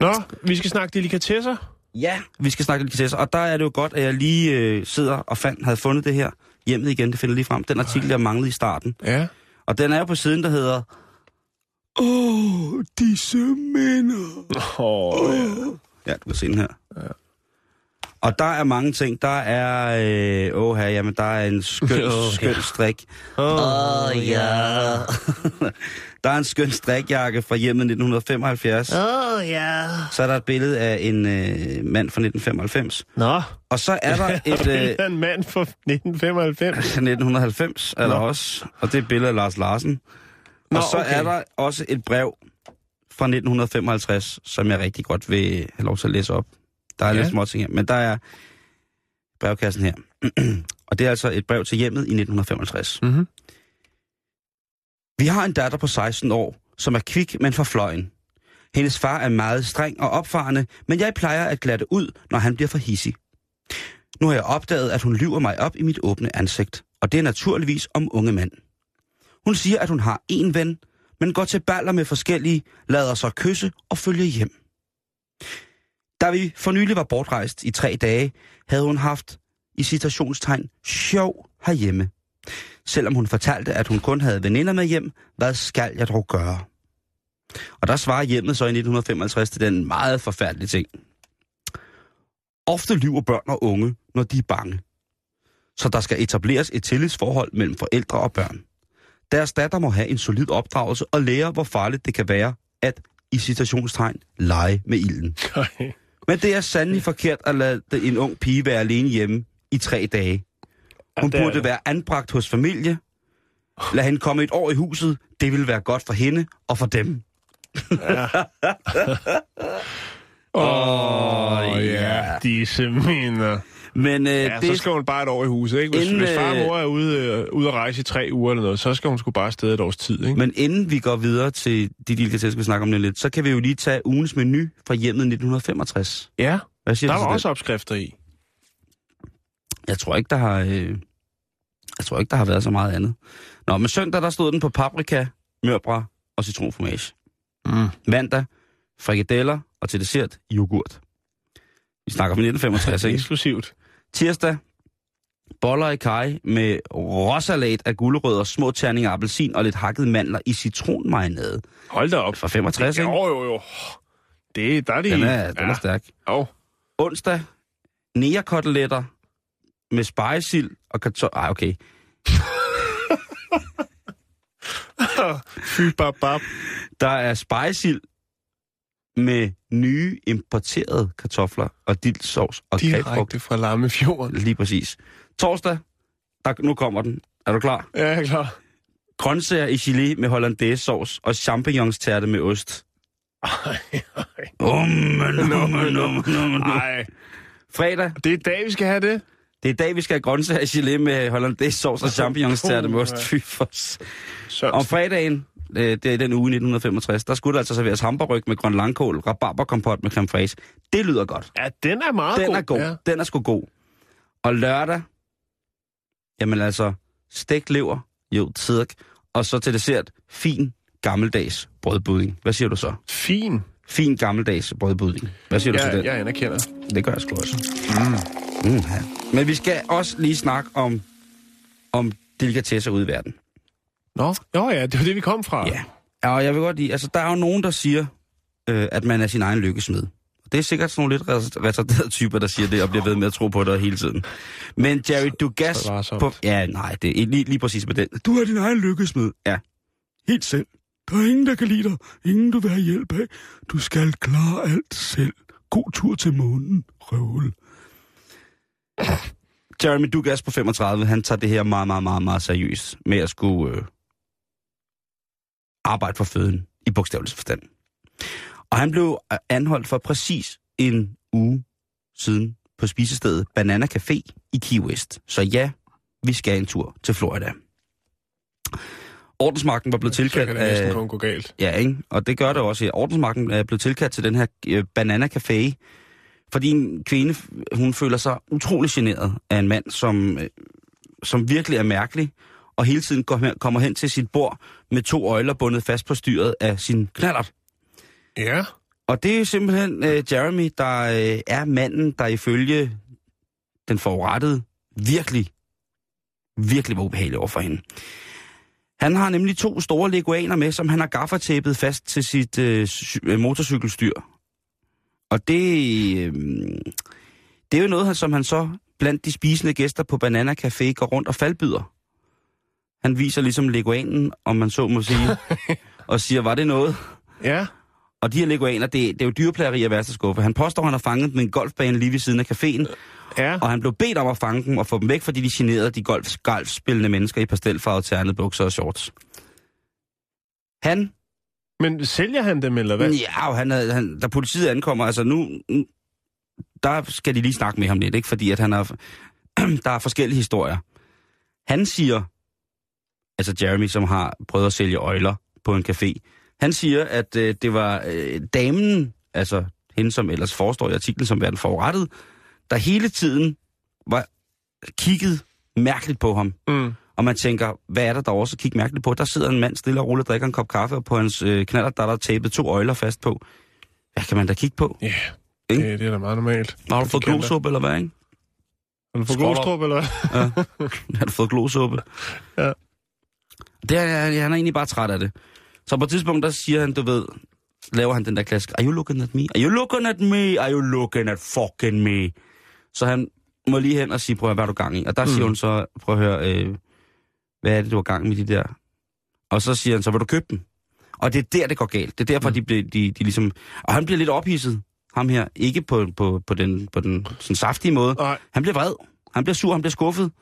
Nå, vi skal snakke delikatesser. Ja, vi skal snakke delikatesser, og der er det jo godt, at jeg lige øh, sidder og fandt, havde fundet det her hjemmet igen, det finder lige frem. Den artikel, jeg manglede i starten. Ja. Og den er jo på siden, der hedder... Åh, oh, disse minder. Åh, ja. Ja, du kan se den her. Ja. Og der er mange ting. Der er... Øh, åh her, jamen, der er en skøn, Åh, skøn strik. Åh, oh, ja. Der er en skøn strikjakke fra hjemmet 1975. Åh, oh, ja. Så er der et billede af en øh, mand fra 1995. Nå, Og så er der et... Øh, en mand fra 1995. 1990 er der Nå. også, og det er et billede af Lars Larsen. Nå, og så okay. er der også et brev fra 1955, som jeg rigtig godt vil have lov til at læse op. Der er ja. Lidt små ting her, men der er brevkassen her. og det er altså et brev til hjemmet i 1955. Mhm. Vi har en datter på 16 år, som er kvik, men for fløjen. Hendes far er meget streng og opfarende, men jeg plejer at glatte ud, når han bliver for hissig. Nu har jeg opdaget, at hun lyver mig op i mit åbne ansigt, og det er naturligvis om unge mænd. Hun siger, at hun har én ven, men går til baller med forskellige, lader sig kysse og følge hjem. Da vi for nylig var bortrejst i tre dage, havde hun haft i citationstegn sjov herhjemme. Selvom hun fortalte, at hun kun havde veninder med hjem, hvad skal jeg dog gøre? Og der svarer hjemmet så i 1955 til den meget forfærdelige ting. Ofte lyver børn og unge, når de er bange. Så der skal etableres et tillidsforhold mellem forældre og børn. Deres datter må have en solid opdragelse og lære, hvor farligt det kan være at, i citationstegn, lege med ilden. Men det er sandelig forkert at lade en ung pige være alene hjemme i tre dage. Hun Ja, det burde det. være anbragt hos familie. Lad hende komme et år i huset. Det vil være godt for hende og for dem. Åh, oh, ja. Disse minder. Men øh, Ja, det, så skal hun bare et år i huset, ikke? Hvis, Inden, hvis far og øh, mor er ude, øh, ude at rejse i tre uger eller noget, så skal hun sgu bare afsted et års tid, ikke? men inden vi går videre til de delikatesser, vi snakker om lidt, så kan vi jo lige tage ugens menu fra hjemmet 1965. ja, Hvad siger der var også den? opskrifter i. Jeg tror ikke, der har... Øh, jeg tror ikke, der har været så meget andet. Nå, men søndag, der stod den på paprika, mørbra og citronformage. Mm. Mandag, frikadeller og til dessert, yoghurt. Vi snakker fra 1965, ikke? Eksklusivt. Tirsdag, boller i kaj med råsalat af gulerødder, små terninger appelsin og lidt hakket mandler i citronmarinade. Hold da op. Fra 65, ikke? Jo, jo, jo. Det, der er de... Den er, den er stærk. Jo. Onsdag, nærekoteletter med spejesild og kartoffel. Ej, okay. Fy bab bab. Der er spejesild med nye importerede kartofler og dildsovs og. Direkte fra Lammefjorden. Lige præcis. Torsdag, der, nu kommer den. Er du klar? Ja, jeg er klar. Grøntsager i gelé med hollandaise sovs og champignonstærte med ost. Ej, ej. Ummen, ummen, ummen, ummen. Ej. Fredag, Det er i dag, vi skal have det. Det er i dag, vi skal have grøntsager gelé med hollandaise sovs og champignonstærte med ost. Puha. Fy for s- Så, Om fredagen, øh, det er den uge 1965, der skulle der altså serveres hamburg med grøn langkål, rabarberkompot med creme fraiche. Det lyder godt. ja, den er meget Den god. er god. Ja. Den er sgu god. Og lørdag, jamen altså, stegt lever, jo, tidsk, og så til dessert, fin gammeldags brødbudding. Hvad siger du så? Fin. Fin gammeldags brødbudding. Hvad siger du Ja, til den? jeg anerkender. Det gør jeg sgu også. Mm. Mm, ja. Men vi skal også lige snakke om, om delikatesser ude i verden. Nå, jo ja, det var det, vi kom fra. Ja. ja. Og jeg vil godt lide, altså der er jo nogen, der siger, øh, at man er sin egen lykkesmed. Det er sikkert sådan nogle lidt retarderede typer, der siger det, og bliver ved med at tro på det hele tiden. Men Jerry Dugas på... Ja, nej, det er lige, lige præcis med den. Du er din egen lykkesmed. Ja, helt selv. Der er ingen, der kan lide dig. Ingen, du vil have hjælp af. Du skal klare alt selv. God tur til månen, røvhul. Jeremy Dugas på 35, han tager det her meget, meget, meget, meget seriøst med at skulle øh, arbejde for føden i bogstavelig forstand. Og han blev øh, anholdt for præcis en uge siden på spisestedet Banana Café i Key West. Så ja, vi skal en tur til Florida. Ordensmagten var blevet Så tilkaldt kan det næsten kun gå galt. Ja, ikke? Og det gør det også. Ordensmagten er blevet tilkaldt til den her øh, Banana Café, fordi en kvinde, hun føler sig utrolig generet af en mand, som, øh, som virkelig er mærkelig, og hele tiden går hen, kommer hen til sit bord med to øjler bundet fast på styret af sin knallert. Ja. Og det er simpelthen øh, Jeremy, der øh, er manden, der ifølge den forurettede virkelig, virkelig var ubehagelig over for hende. Han har nemlig to store leguaner med, som han har gaffertæppet fast til sit øh, øh, motorcykelstyr. Og det, øh, det er jo noget, som han så blandt de spisende gæster på Banana Café går rundt og faldbyder. Han viser ligesom leguanen, om man så må sige, og siger, var det noget? Ja. Og de her leguaner, det, det er jo dyreplageri af værste skuffe. Han påstår, han har fanget dem i en golfbane lige ved siden af caféen, Ja. og han blev bedt om at fange dem og få dem væk, fordi de generede de golf, golfspillende mennesker i pastelfarvede ternede bukser og shorts. Han, Men sælger han dem, eller hvad? ja, han, han, da politiet ankommer, altså nu, der skal de lige snakke med ham lidt, ikke? Fordi at han er, der er forskellige historier. Han siger, altså Jeremy, som har prøvet at sælge øjler på en café, han siger, at øh, det var øh, damen, altså hende, som ellers forestår i artiklen som værende forurettet, der hele tiden var kigget mærkeligt på ham. Mm. Og man tænker, hvad er der der også at kigge mærkeligt på? Der sidder en mand stille og roligt drikker en kop kaffe, og på hans øh, knaller, der er der tapet to øjler fast på. Hvad kan man da kigge på? Ja, Ikke? det, det er da meget normalt. Har du fået kan glosuppe, eller hvad, ikke? Har du fået glostrup, eller hvad? Har du fået glosuppe? Ja. Det er, han er egentlig bare træt af det. Så på et tidspunkt, der siger han, du ved, laver han den der klassiske, are you looking at me? Are you looking at me? Are you looking at fucking me? Så han må lige hen og sige, prøv at høre, hvad er du gang i? Og der mm. siger hun så, prøv at høre, øh, hvad er det, du har gang i de der? Og så siger han så, vil du købe dem? Og det er der, det går galt. Det er derfor, mm. de, bliver- de, de ligesom... Og han bliver lidt ophidset, ham her. Ikke på, på, på den, på den sådan saftige måde. Nej. Han bliver vred. Han bliver sur, han bliver skuffet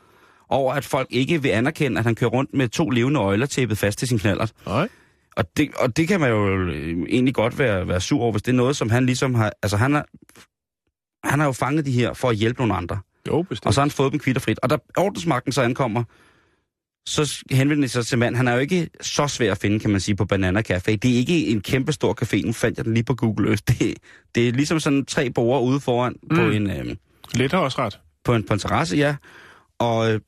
over, at folk ikke vil anerkende, at han kører rundt med to levende øjler tæppet fast til sin knallert. Nej. Og det, og det kan man jo øh, egentlig godt være, være sur over, hvis det er noget, som han ligesom har... Altså, han har, han har jo fanget de her for at hjælpe nogle andre. Jo, bestemt. Og så har han fået dem kvitterfrit. Og da ordensmagten så ankommer, så henvender de sig til mand. Han er jo ikke så svær at finde, kan man sige, på Banana Café. Det er ikke en kæmpe stor café. Nu fandt jeg den lige på Google Earth. Det, det er ligesom sådan tre borger ude foran mm. på, en, øh, Lidt har også ret. på, en, på en terrasse, ja. Og øh,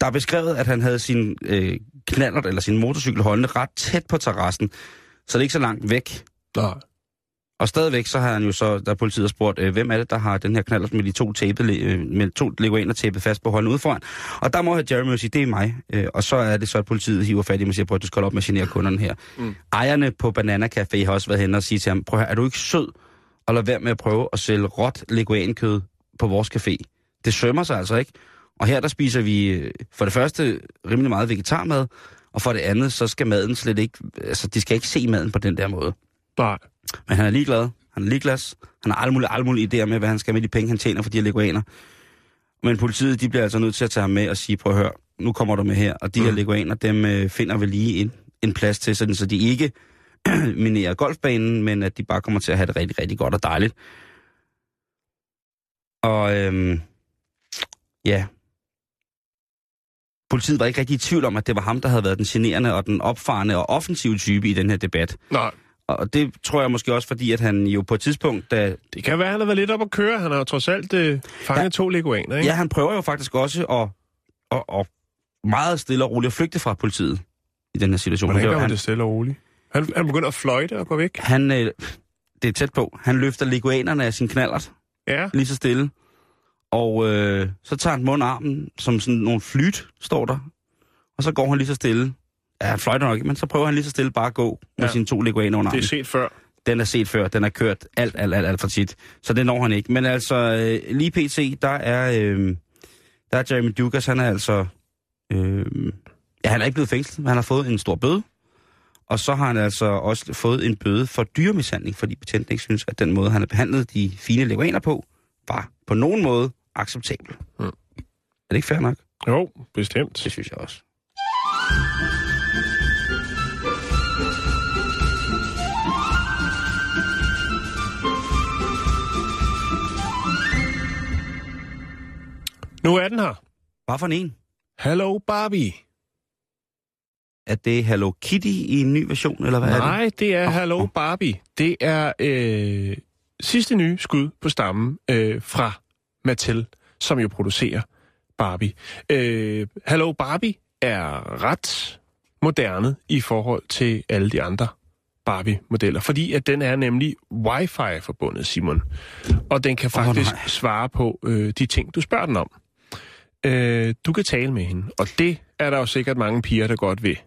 der er beskrevet, at han havde sin øh, knallert eller sin motorcykel holdende ret tæt på terrassen. Så det er ikke så langt væk. Nej. Og stadigvæk så har han jo så, da politiet har spurgt, øh, hvem er det, der har den her knallert med de to tape, øh, med to leguaner tapet fast på hånden ude foran. Og der må Jeremy jo sige, det er mig. Øh, og så er det så, at politiet hiver fat i mig og siger, prøv at du skal holde op med at genere kunderne her. Mm. Ejerne på Banana Café har også været hen og sige til ham, prøv at høre, er du ikke sød? Og lad være med at prøve at sælge råt leguankød på vores café. Det sømmer sig altså ikke. Og her der spiser vi øh, for det første rimelig meget vegetarmad, og for det andet, så skal maden slet ikke, altså de skal ikke se maden på den der måde. Nej. Men han er ligeglad, han er ligeglad, han har alle mulige, alle mulige idéer med, hvad han skal med de penge, han tjener for de her leguaner. Men politiet, de bliver altså nødt til at tage ham med og sige, prøv at høre, nu kommer du med her, og de mm. her leguaner, dem øh, finder vi lige en, en plads til, sådan, så de ikke minerer golfbanen, men at de bare kommer til at have det rigtig, rigtig godt og dejligt. Og øhm, ja, politiet var ikke rigtig i tvivl om, at det var ham, der havde været den generende og den opfarende og offensive type i den her debat. Nej. Og det tror jeg måske også, fordi at han jo på et tidspunkt, da... Det kan være, at han har været lidt op at køre. Han har jo trods alt øh, fanget Ja. to leguaner, ikke? Ja, han prøver jo faktisk også at, at, at meget stille og roligt at flygte fra politiet i den her situation. Hvordan gør man han, det stille og roligt? Han, han begynder at fløjte og gå væk. han, øh, det er tæt på. Han løfter leguanerne af sin knallert, Ja. lige så stille. Og øh, så tager han mundarmen, som sådan nogle flyt, står der. Og så går han lige så stille. Ja, han fløjter nok men så prøver han lige så stille bare at gå med Ja. sine to leguaner under Det er set før. Den er set før, den er kørt alt, alt, alt, alt for tit. Så det når han ikke. Men altså, øh, lige pt, der er, øh, der er Jeremy Dugas, han er altså, øh, ja, han er ikke blevet fængslet, men han har fået en stor bøde. Og så har han altså også fået en bøde for dyremishandling, fordi betjenten ikke synes, at den måde, han har behandlet de fine leguaner på, var på nogen måde acceptabel. Mm. Er det ikke fair nok? Jo, bestemt. Det synes jeg også. Nu er den her. Hvad for en? Hello Barbie. Er det Hello Kitty i en ny version, eller hvad er det? Nej, det er Hello åh. Barbie. Det er øh, sidste nye skud på stammen øh, fra Mattel, som jo producerer Barbie. Øh, Hello Barbie er ret moderne i forhold til alle de andre Barbie-modeller, fordi at den er nemlig wifi-forbundet, Simon. Og den kan faktisk nej. svare på øh, de ting, du spørger den om. Øh, du kan tale med hende, og det er der jo sikkert mange piger, der godt vil.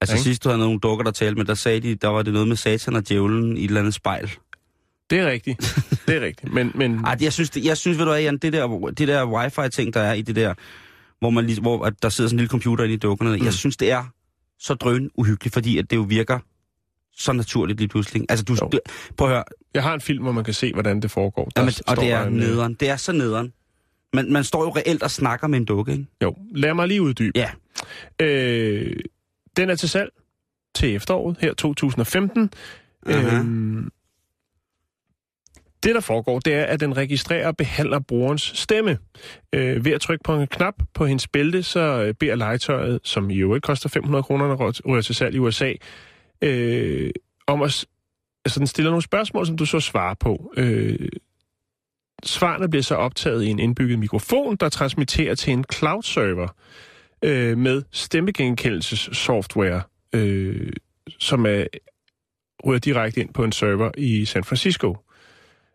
Altså Ikke? sidst du havde nogle dukker, der talte med, der sagde de, der var det noget med satan og djævlen i et eller andet spejl. Det er rigtigt. Det er rigtigt. Men, men Ej, jeg synes, det, jeg synes ved du hvad, Jan, det der, det der wifi-ting, der er i det der, hvor, man lige, hvor at der sidder sådan en lille computer inde i dukkerne, mm. jeg synes, det er så drøn uhyggeligt, fordi at det jo virker så naturligt lige pludselig. Altså, du, Jo. prøv at høre, jeg har en film, hvor man kan se, hvordan det foregår. Der jamen, og det er en, nederen. Det er så nederen. Man, man står jo reelt og snakker med en dukke, ikke? Jo, lad mig lige uddybe. Ja. Øh, den er til salg til efteråret, her 2015. Aha. Øhm, det, der foregår, det er, at den registrerer og behandler brugerens stemme. Øh, ved at trykke på en knap på hendes bælte, så øh, beder legetøjet, som i øvrigt koster 500 kroner, når ryger til salg i USA, øh, om at... Altså, den stiller nogle spørgsmål, som du så svarer på. Øh, svarene bliver så optaget i en indbygget mikrofon, der transmitterer til en cloud-server øh, med stemmegenkendelsessoftware, øh, som er ryger direkte ind på en server i San Francisco.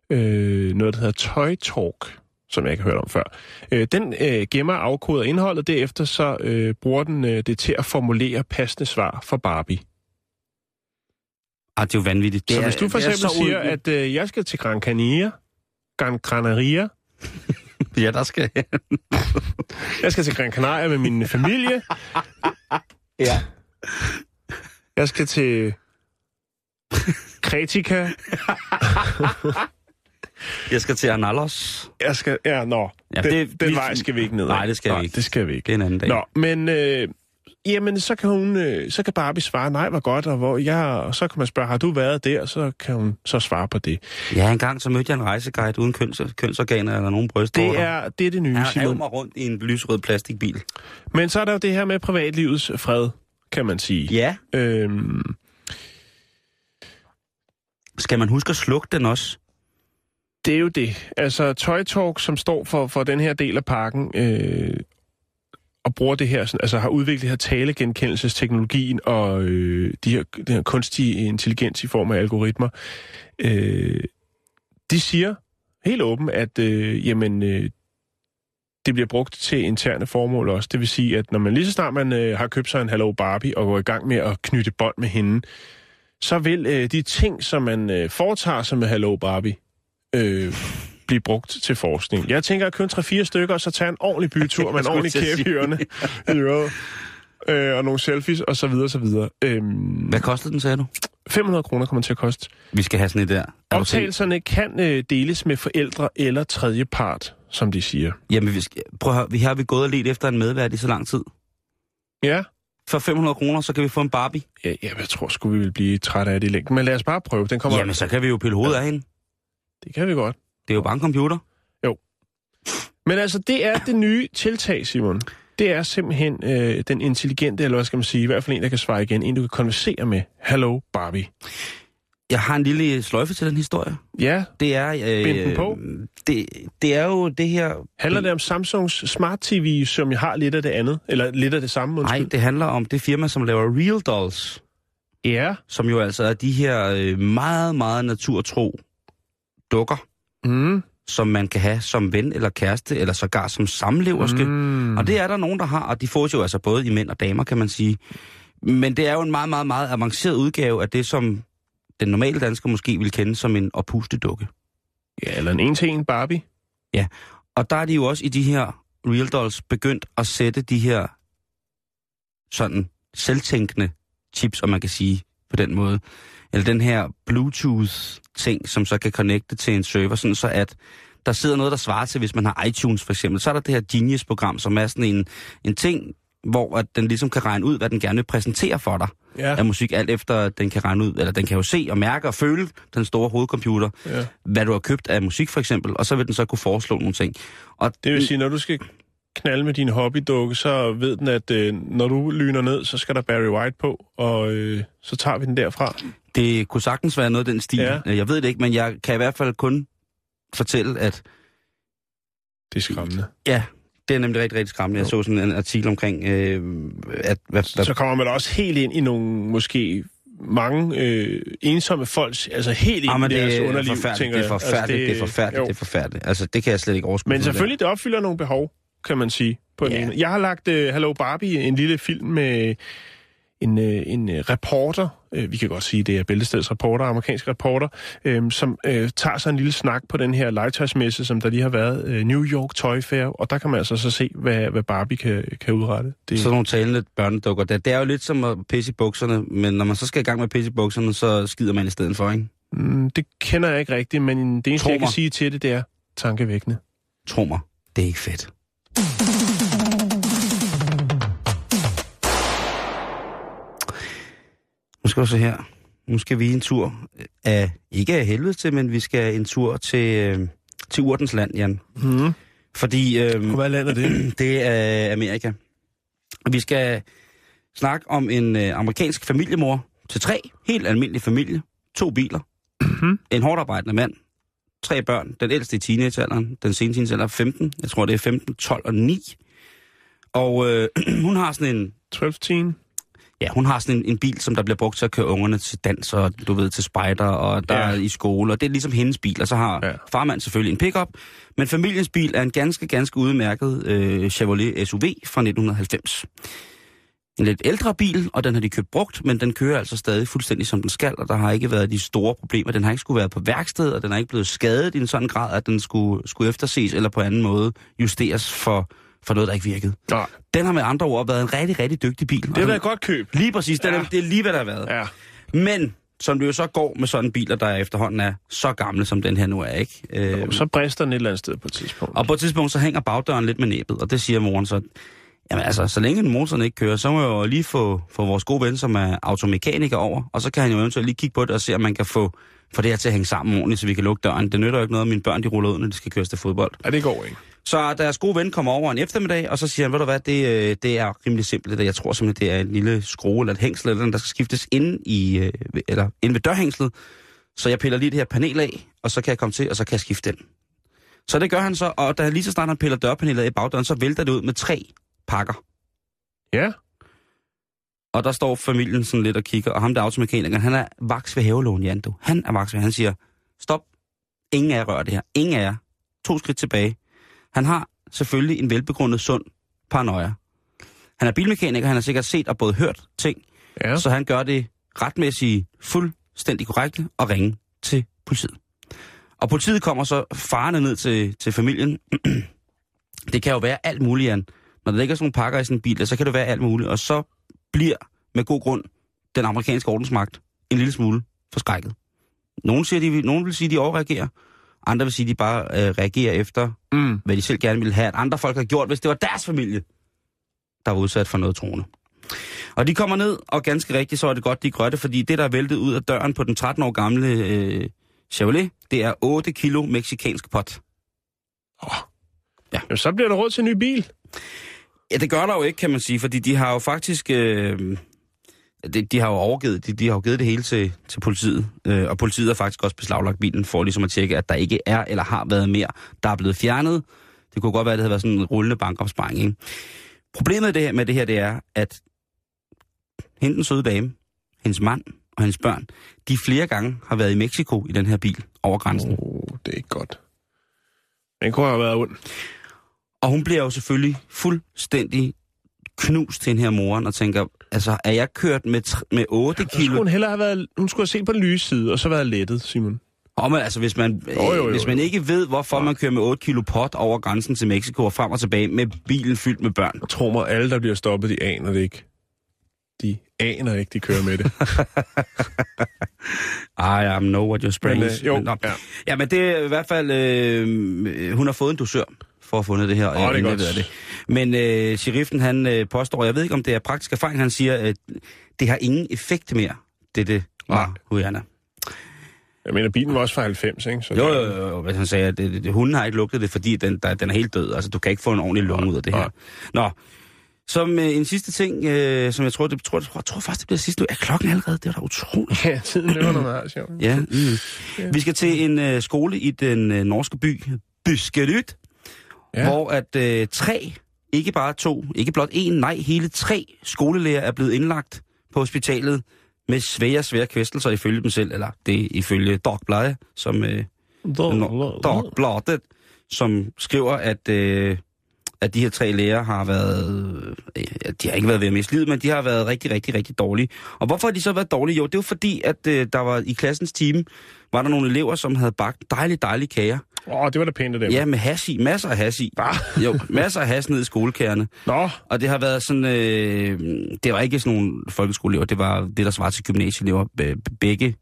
Øh, noget, der hedder Toy Talk, som jeg ikke har hørt om før. Øh, den øh, gemmer og afkoder indholdet, derefter så øh, bruger den øh, det til at formulere passende svar for Barbie. Ah, det er jo vanvittigt. Det så er, hvis du for eksempel siger, uhyggeligt. at øh, jeg skal til Gran Canaria, Gran Canaria, Ja, der skal jeg. jeg skal til Gran Canaria med min familie, ja. jeg skal til Kretika, Jeg skal til Analos. jeg skal... Ja, nå, Ja, ja, den, det- den vi- vej skal vi ikke ned. Nej, det skal vi ikke. det skal vi ikke. Det er en anden dag. Nå, men øh, jamen, så kan hun, øh, så kan Barbie svare, nej, hvor godt, og, hvor jeg, og så kan man spørge, har du været der? Så kan hun så svare på det. Ja, engang så mødte jeg en rejseguide uden køns, kønsorganer eller nogen brystvorter. Det er det, er det nye, Han Simon. mig rundt i en lysrød plastikbil. Men så er der jo det her med privatlivets fred, kan man sige. Ja. Øhm, Skal man huske at slukke den også? det er jo det. Altså, Toy Talk, som står for, for den her del af parken, øh, og bruger det her, sådan, altså har udviklet her talegenkendelsesteknologien og øh, de her, den her kunstige intelligens i form af algoritmer, øh, de siger helt åbent, at øh, jamen, øh, det bliver brugt til interne formål også. Det vil sige, at når man lige så snart man øh, har købt sig en Hello Barbie og går i gang med at knytte bånd med hende, så vil øh, de ting, som man øh, foretager sig med Hello Barbie, øh, blive brugt til forskning. Jeg tænker at købe 3-4 stykker, og så tage en ordentlig bytur med en ordentlig kæp i ørerne. øret, øh, og nogle selfies, og så videre, og så videre. Øhm, Hvad kostede den, sagde du? 500 kroner kommer til at koste. Vi skal have sådan et der. Er Optagelserne kan øh, deles med forældre eller tredje part, som de siger. Jamen, vi skal, prøv at høre, vi har vi gået og let efter en medvært i så lang tid. Ja, For 500 kroner, så kan vi få en Barbie. ja, ja jeg tror sgu, vi vil blive trætte af det i længden. Men lad os bare prøve. Den kommer... Jamen, så kan vi jo pille hovedet af hende. Det kan vi godt. Det er jo bare en computer. Men altså, det er det nye tiltag, Simon. Det er simpelthen øh, den intelligente, eller hvad skal man sige, i hvert fald en, der kan svare igen. En, du kan konversere med. Hello, Barbie. Jeg har en lille sløjfe til den historie. Ja, Det er... Øh, Bind den på. Det, det er jo det her... handler det om Samsungs Smart TV, som jeg har lidt af det andet? Eller lidt af det samme, Nej, undskyld? det handler om det firma, som laver Real Dolls. Ja. Som jo altså er de her øh, meget, meget naturtro dukker, Mm. som man kan have som ven eller kæreste, eller sågar som samleverske. Mm. Og det er der nogen, der har, og de får jo altså både i mænd og damer, kan man sige. Men det er jo en meget, meget, meget avanceret udgave af det, som den normale dansker måske vil kende som en oppustedukke. Ja, eller en en-til-en Barbie. Og der er de jo også i de her Real Dolls begyndt at sætte de her sådan selvtænkende chips, om man kan sige på den måde. Eller den her Bluetooth-ting, som så kan connecte til en server, sådan så at der sidder noget, der svarer til, hvis man har iTunes for eksempel. Så er der det her Genius-program, som er sådan en, en ting, hvor at den ligesom kan regne ud, hvad den gerne vil præsentere for dig Ja. af musik, alt efter den kan regne ud, eller den kan jo se og mærke og føle den store hovedcomputer, ja. hvad du har købt af musik for eksempel, og så vil den så kunne foreslå nogle ting. Og Det vil sige, når du skal knalde med din hobbydukke, så ved den, at øh, når du lyner ned, så skal der Barry White på, og øh, så tager vi den derfra. Det kunne sagtens være noget af den stil. Ja. Jeg ved det ikke, men jeg kan i hvert fald kun fortælle, at Det er skræmmende. ja, det er nemlig rigtig, rigtig skræmmende. Jeg så sådan en artikel omkring, øh, at hvad, hvad, Så kommer man også helt ind i nogle, måske mange øh, ensomme folk, altså helt ind Ah, i deres det er underliv, tænker det er jeg. forfærdeligt, det, det er forfærdeligt, jo. det er forfærdeligt. Altså, det kan jeg slet ikke overskue. Men selvfølgelig, det opfylder nogle behov, kan man sige. På yeah. ene. Jeg har lagt uh, Hello Barbie, en lille film med en, uh, en uh, reporter, uh, vi kan godt sige, det er Bæltesteds reporter, amerikansk reporter, um, som uh, tager sig en lille snak på den her legetøjsmesse, som der lige har været, uh, New York Toy Fair, og der kan man altså så se, hvad, hvad Barbie kan, kan udrette. Det, Sådan nogle talende børnedukker. Det, det er jo lidt som at pisse i bukserne, men når man så skal i gang med at pisse i bukserne, så skider man i stedet for, ikke? mm, det kender jeg ikke rigtigt, men det eneste, Tro jeg kan sige til det, det er tankevækkende. Tro mig, det er ikke fedt. Nu skal vi se her. Nu skal vi en tur af, ikke af helvede til, men vi skal en tur til, øh, til Urtens land, Jan. Mm. Fordi øh, Hvad land er det? det er Amerika. Vi skal snakke om en øh, amerikansk familiemor til tre, helt almindelig familie, to biler, Mhm. en hårdt arbejdende mand, tre børn, den ældste i teenagealderen, den seneste teenagealder er 15, jeg tror det er 15, 12 og 9. Og øh, hun har sådan en, 12 teen? ja, hun har sådan en, en bil, som der bliver brugt til at køre ungerne til dans og du ved, til spejder og der Ja. i skole, og det er ligesom hendes bil, og så har ja. farmand selvfølgelig en pickup, men familiens bil er en ganske, ganske udmærket øh, Chevrolet SUV fra 1990. En lidt ældre bil, og den har de købt brugt, men den kører altså stadig fuldstændig som den skal, og der har ikke været de store problemer. Den har ikke skulle være på værksted, og den er ikke blevet skadet i en sådan grad, at den skulle, skulle efterses eller på anden måde justeres for, for noget, der ikke virkede. Nej, Den har med andre ord været en rigtig, rigtig dygtig bil. det har været et godt køb. Lige præcis, den Ja. er, det er lige, hvad der har været. Ja. Men, som det jo så går med sådan biler, der efterhånden er så gamle, som den her nu er, ikke? Øh, Så brister den et eller andet sted på et tidspunkt. og på et tidspunkt, så hænger bagdøren lidt med næbet, og det siger moren så, jamen altså, så længe motoren ikke kører, så må jeg jo lige få, få vores gode ven, som er automekaniker over, og så kan han jo eventuelt lige kigge på det og se, om man kan få, få det her til at hænge sammen ordentligt, så vi kan lukke døren. Det nytter jo ikke noget, at mine børn de ruller ud, når de skal køres til fodbold. Ja, det går ikke. Så deres gode ven kommer over en eftermiddag, og så siger han, ved du hvad, det, øh, det er rimelig simpelt. Det. Jeg tror simpelthen, det er en lille skrue eller et hængsel, eller noget, der skal skiftes inde, i, øh, eller inde ved dørhængslet. Så jeg piller lige det her panel af, og så kan jeg komme til, og så kan jeg skifte den. Så det gør han så, og da lige så snart han piller dørpanelet af i bagdøren, så vælter det ud med tre pakker. Ja. Og der står familien sådan lidt og kigger, og ham der er automekanikeren, han er vaks ved havelån, Jan, du. Han er vaks ved, han siger, stop, ingen af jer rører det her, ingen af jer. To skridt tilbage. Han har selvfølgelig en velbegrundet sund paranoia. Han er bilmekaniker, han har sikkert set og både hørt ting, Ja. så han gør det retmæssigt fuldstændig korrekte og ringe til politiet. Og politiet kommer så farende ned til, til familien. det kan jo være alt muligt, Jan. Når der ligger sådan nogle pakker i sådan en bil, så kan det være alt muligt. Og så bliver med god grund den amerikanske ordensmagt en lille smule forskrækket. Nogle, siger, de, nogen vil sige, at de overreagerer. Andre vil sige, at de bare øh, reagerer efter, Mm. hvad de selv gerne ville have, at andre folk har gjort, hvis det var deres familie, der var udsat for noget troende. Og de kommer ned, og ganske rigtigt, så er det godt, de gør det, fordi det, der er væltet ud af døren på den 13 år gamle øh, Chevrolet, det er 8 kilo meksikansk pot. Jamen, så bliver der råd til en ny bil. Ja, det gør der jo ikke, kan man sige, fordi de har jo faktisk... Øh, de, de har jo overgivet, de, de har jo givet det hele til, til politiet, øh, og politiet har faktisk også beslaglagt bilen for ligesom at tjekke, at der ikke er eller har været mere, der er blevet fjernet. Det kunne godt være, at det havde været sådan en rullende bankopsparing. Ikke? Problemet med det, her, med det her, det er, at hende den søde dame, hendes mand og hendes børn, de flere gange har været i Mexico i den her bil over grænsen. Oh, det er ikke godt. Den kunne have været ond. Og hun bliver jo selvfølgelig fuldstændig knust til den her moren og tænker, altså er jeg kørt med, med 8 Så skulle kilo? hun hellere have været... Hun skulle have set på den lyse side, og så været lettet, Simon. Og man, altså hvis man, Jo, jo, jo, hvis man ikke ved, hvorfor man kører med 8 kilo pot over grænsen til Mexico og frem og tilbage med bilen fyldt med børn. Og tro mig, alle, der bliver stoppet, de aner det ikke. De aner ikke, de kører med det. I am know what your spring Men, øh, jo, nå. ja. ja, men det er i hvert fald, øh, hun har fået en dosør for at have fundet det her. Åh, det er godt. det. Men øh, sheriffen, han øh, påstår, jeg ved ikke, om det er praktisk erfaring, han siger, at det har ingen effekt mere, det det var. Guyana. Jeg mener, bilen var også fra 90, ikke? Så Jo, jo, jo, jo, hvis han sagde, at det, det, hunden har ikke lugtet det, fordi den, der, den er helt død. Altså, du kan ikke få en ordentlig lunge ud af det her. Nå, som øh, en sidste ting, øh, som jeg tror, det, tror, jeg tror, tror faktisk, det bliver sidste nu. Er klokken allerede? Det er da utroligt. Ja, tiden løber noget meget, sjovt. Ja, mm. Vi skal til en øh, skole i den øh, norske by, Byskeryt, ja. Hvor at øh, tre, ikke bare to, ikke blot en, nej, hele tre skolelærer er blevet indlagt på hospitalet med svære, svære kvæstelser ifølge dem selv, eller det ifølge Dagbladet, som øh, Nå, Dagbladet, som skriver, at, øh, at de her tre læger har været... Øh, de har ikke været ved at miste livet, men de har været rigtig, rigtig, rigtig dårlige. Og hvorfor har de så været dårlige? Jo, det er jo fordi, at øh, der var i klassens time, var der nogle elever, som havde bagt dejlige, dejlige kager. Åh, oh, det var da pænt af dem. Ja, med has i. Masser af has i. Jo, masser af has ned i skolekærne. Nå, Og det har været sådan... Øh, det var ikke sådan nogle folkeskoleelever, det var det, der svarer til gymnasieelever. Be- Begge,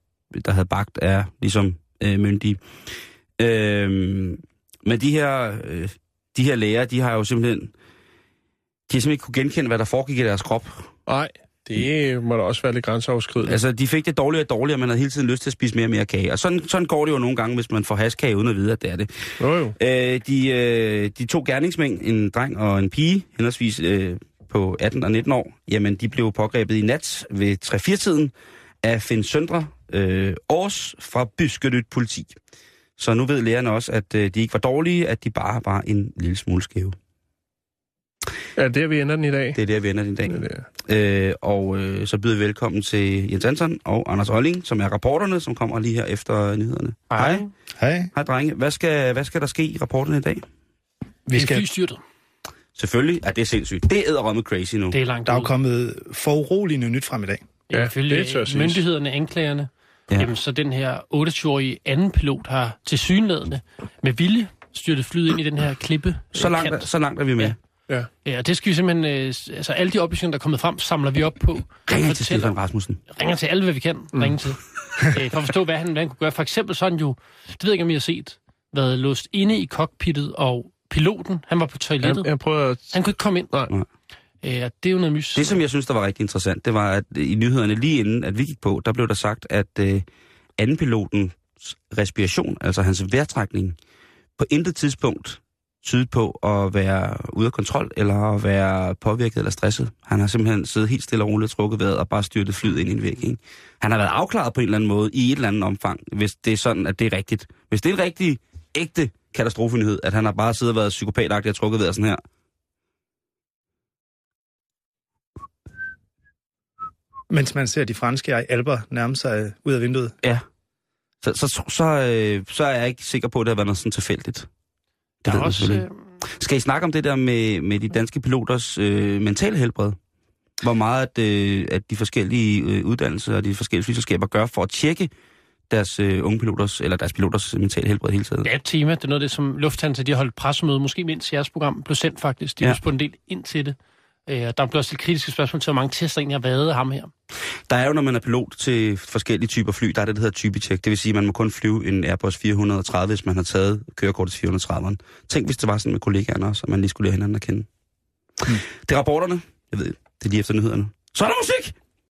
der havde bagt, er ligesom øh, myndige. Øh, men de her, øh, de her læger, de har jo simpelthen... De har simpelthen ikke kunne genkende, hvad der foregik i deres krop. nej, det må da også være lidt grænseoverskridende. Altså, de fik det dårligere og dårligere, og man havde hele tiden lyst til at spise mere og mere kage. Og sådan, sådan går det jo nogle gange, hvis man får haskage uden at vide, at det er det. Jo, jo. Øh, de, øh, de to gerningsmænd, en dreng og en pige, henholdsvis øh, på 18 og 19 år, jamen de blev pågrebet i nat ved 3-4-tiden af Finn Søndre øh, Års fra Byskedyt politi. Så nu ved lærerne også, at øh, de ikke var dårlige, at de bare var en lille smule skæve. Ja, der vi ender den i dag. Det er der, vi ender i dag. Det er det. Øh, og øh, så byder vi velkommen til Jens Hansen og Anders Olling, som er rapporterne, som kommer lige her efter nyhederne. Hej. Hej. Hej, drenge. Hvad skal, hvad skal der ske i rapporterne i dag? Vi skal, flystyrtet. Selvfølgelig er det sindssygt. Det er med crazy nu. Det er langt der er jo ude. kommet foruroligende nyt frem i dag. Ja, Ifølge det tør siges. myndighederne, anklagerne, Ja. ja. jamen, så den her 28-årige anden pilot har til synlædende med vilje styrtet flyet ind i den her klippe. Så langt, kant. er, så langt er vi med. Ja. Ja. Ja, og det skal vi simpelthen... Øh, altså, alle de oplysninger, der er kommet frem, samler vi op på. Ringer til Stefan Rasmussen. ringer til alle, hvad vi kan mm. ringe til. øh, for at forstå, hvad han, hvad han kunne gøre. For eksempel sådan jo, det ved jeg ikke, om I har set, været låst inde i cockpittet, og piloten, han var på toilettet. Jeg, jeg prøver at... Han kunne ikke komme ind. Nej. Nej. Øh, det er jo noget mys. Det, som jeg synes, der var rigtig interessant, det var, at i nyhederne lige inden, at vi gik på, der blev der sagt, at øh, andenpilotens respiration, altså hans vejrtrækning, på intet tidspunkt tydet på at være ude af kontrol, eller at være påvirket eller stresset. Han har simpelthen siddet helt stille og roligt trukket vejret og bare styrtet flyet ind i en væg. Ikke? Han har været afklaret på en eller anden måde i et eller andet omfang, hvis det er sådan, at det er rigtigt. Hvis det er en rigtig, ægte katastrofenyhed, at han har bare siddet og været psykopatagtig og trukket vejret sådan her, Mens man ser de franske alber nærme sig ud af vinduet. Ja. Så, så, så, så, øh, så er jeg ikke sikker på, at det har været noget sådan tilfældigt. Der er jeg også, øh, Skal I snakke om det der med, med de danske piloters øh, mentale helbred? Hvor meget at, øh, at de forskellige øh, uddannelser og de forskellige flyselskaber gør for at tjekke deres øh, unge piloters, eller deres piloters mentale helbred hele tiden. Det er et tema. Det er noget af det, som Lufthansa de har holdt pressemøde, måske mindst jeres program blev sendt faktisk. De Ja. har spurgt en del ind til det. Øh, og der også stillet kritiske spørgsmål til, hvor mange tester egentlig har været af ham her. Der er jo, når man er pilot til forskellige typer fly, der er det, der hedder typetjek. Det vil sige, at man må kun flyve en Airbus 430, hvis man har taget kørekortet til 430'eren. Tænk, hvis det var sådan med kollegaerne også, og man lige skulle lære hinanden at kende. Hmm. Det er rapporterne. Jeg ved, det er lige efter nyhederne. Så er der musik!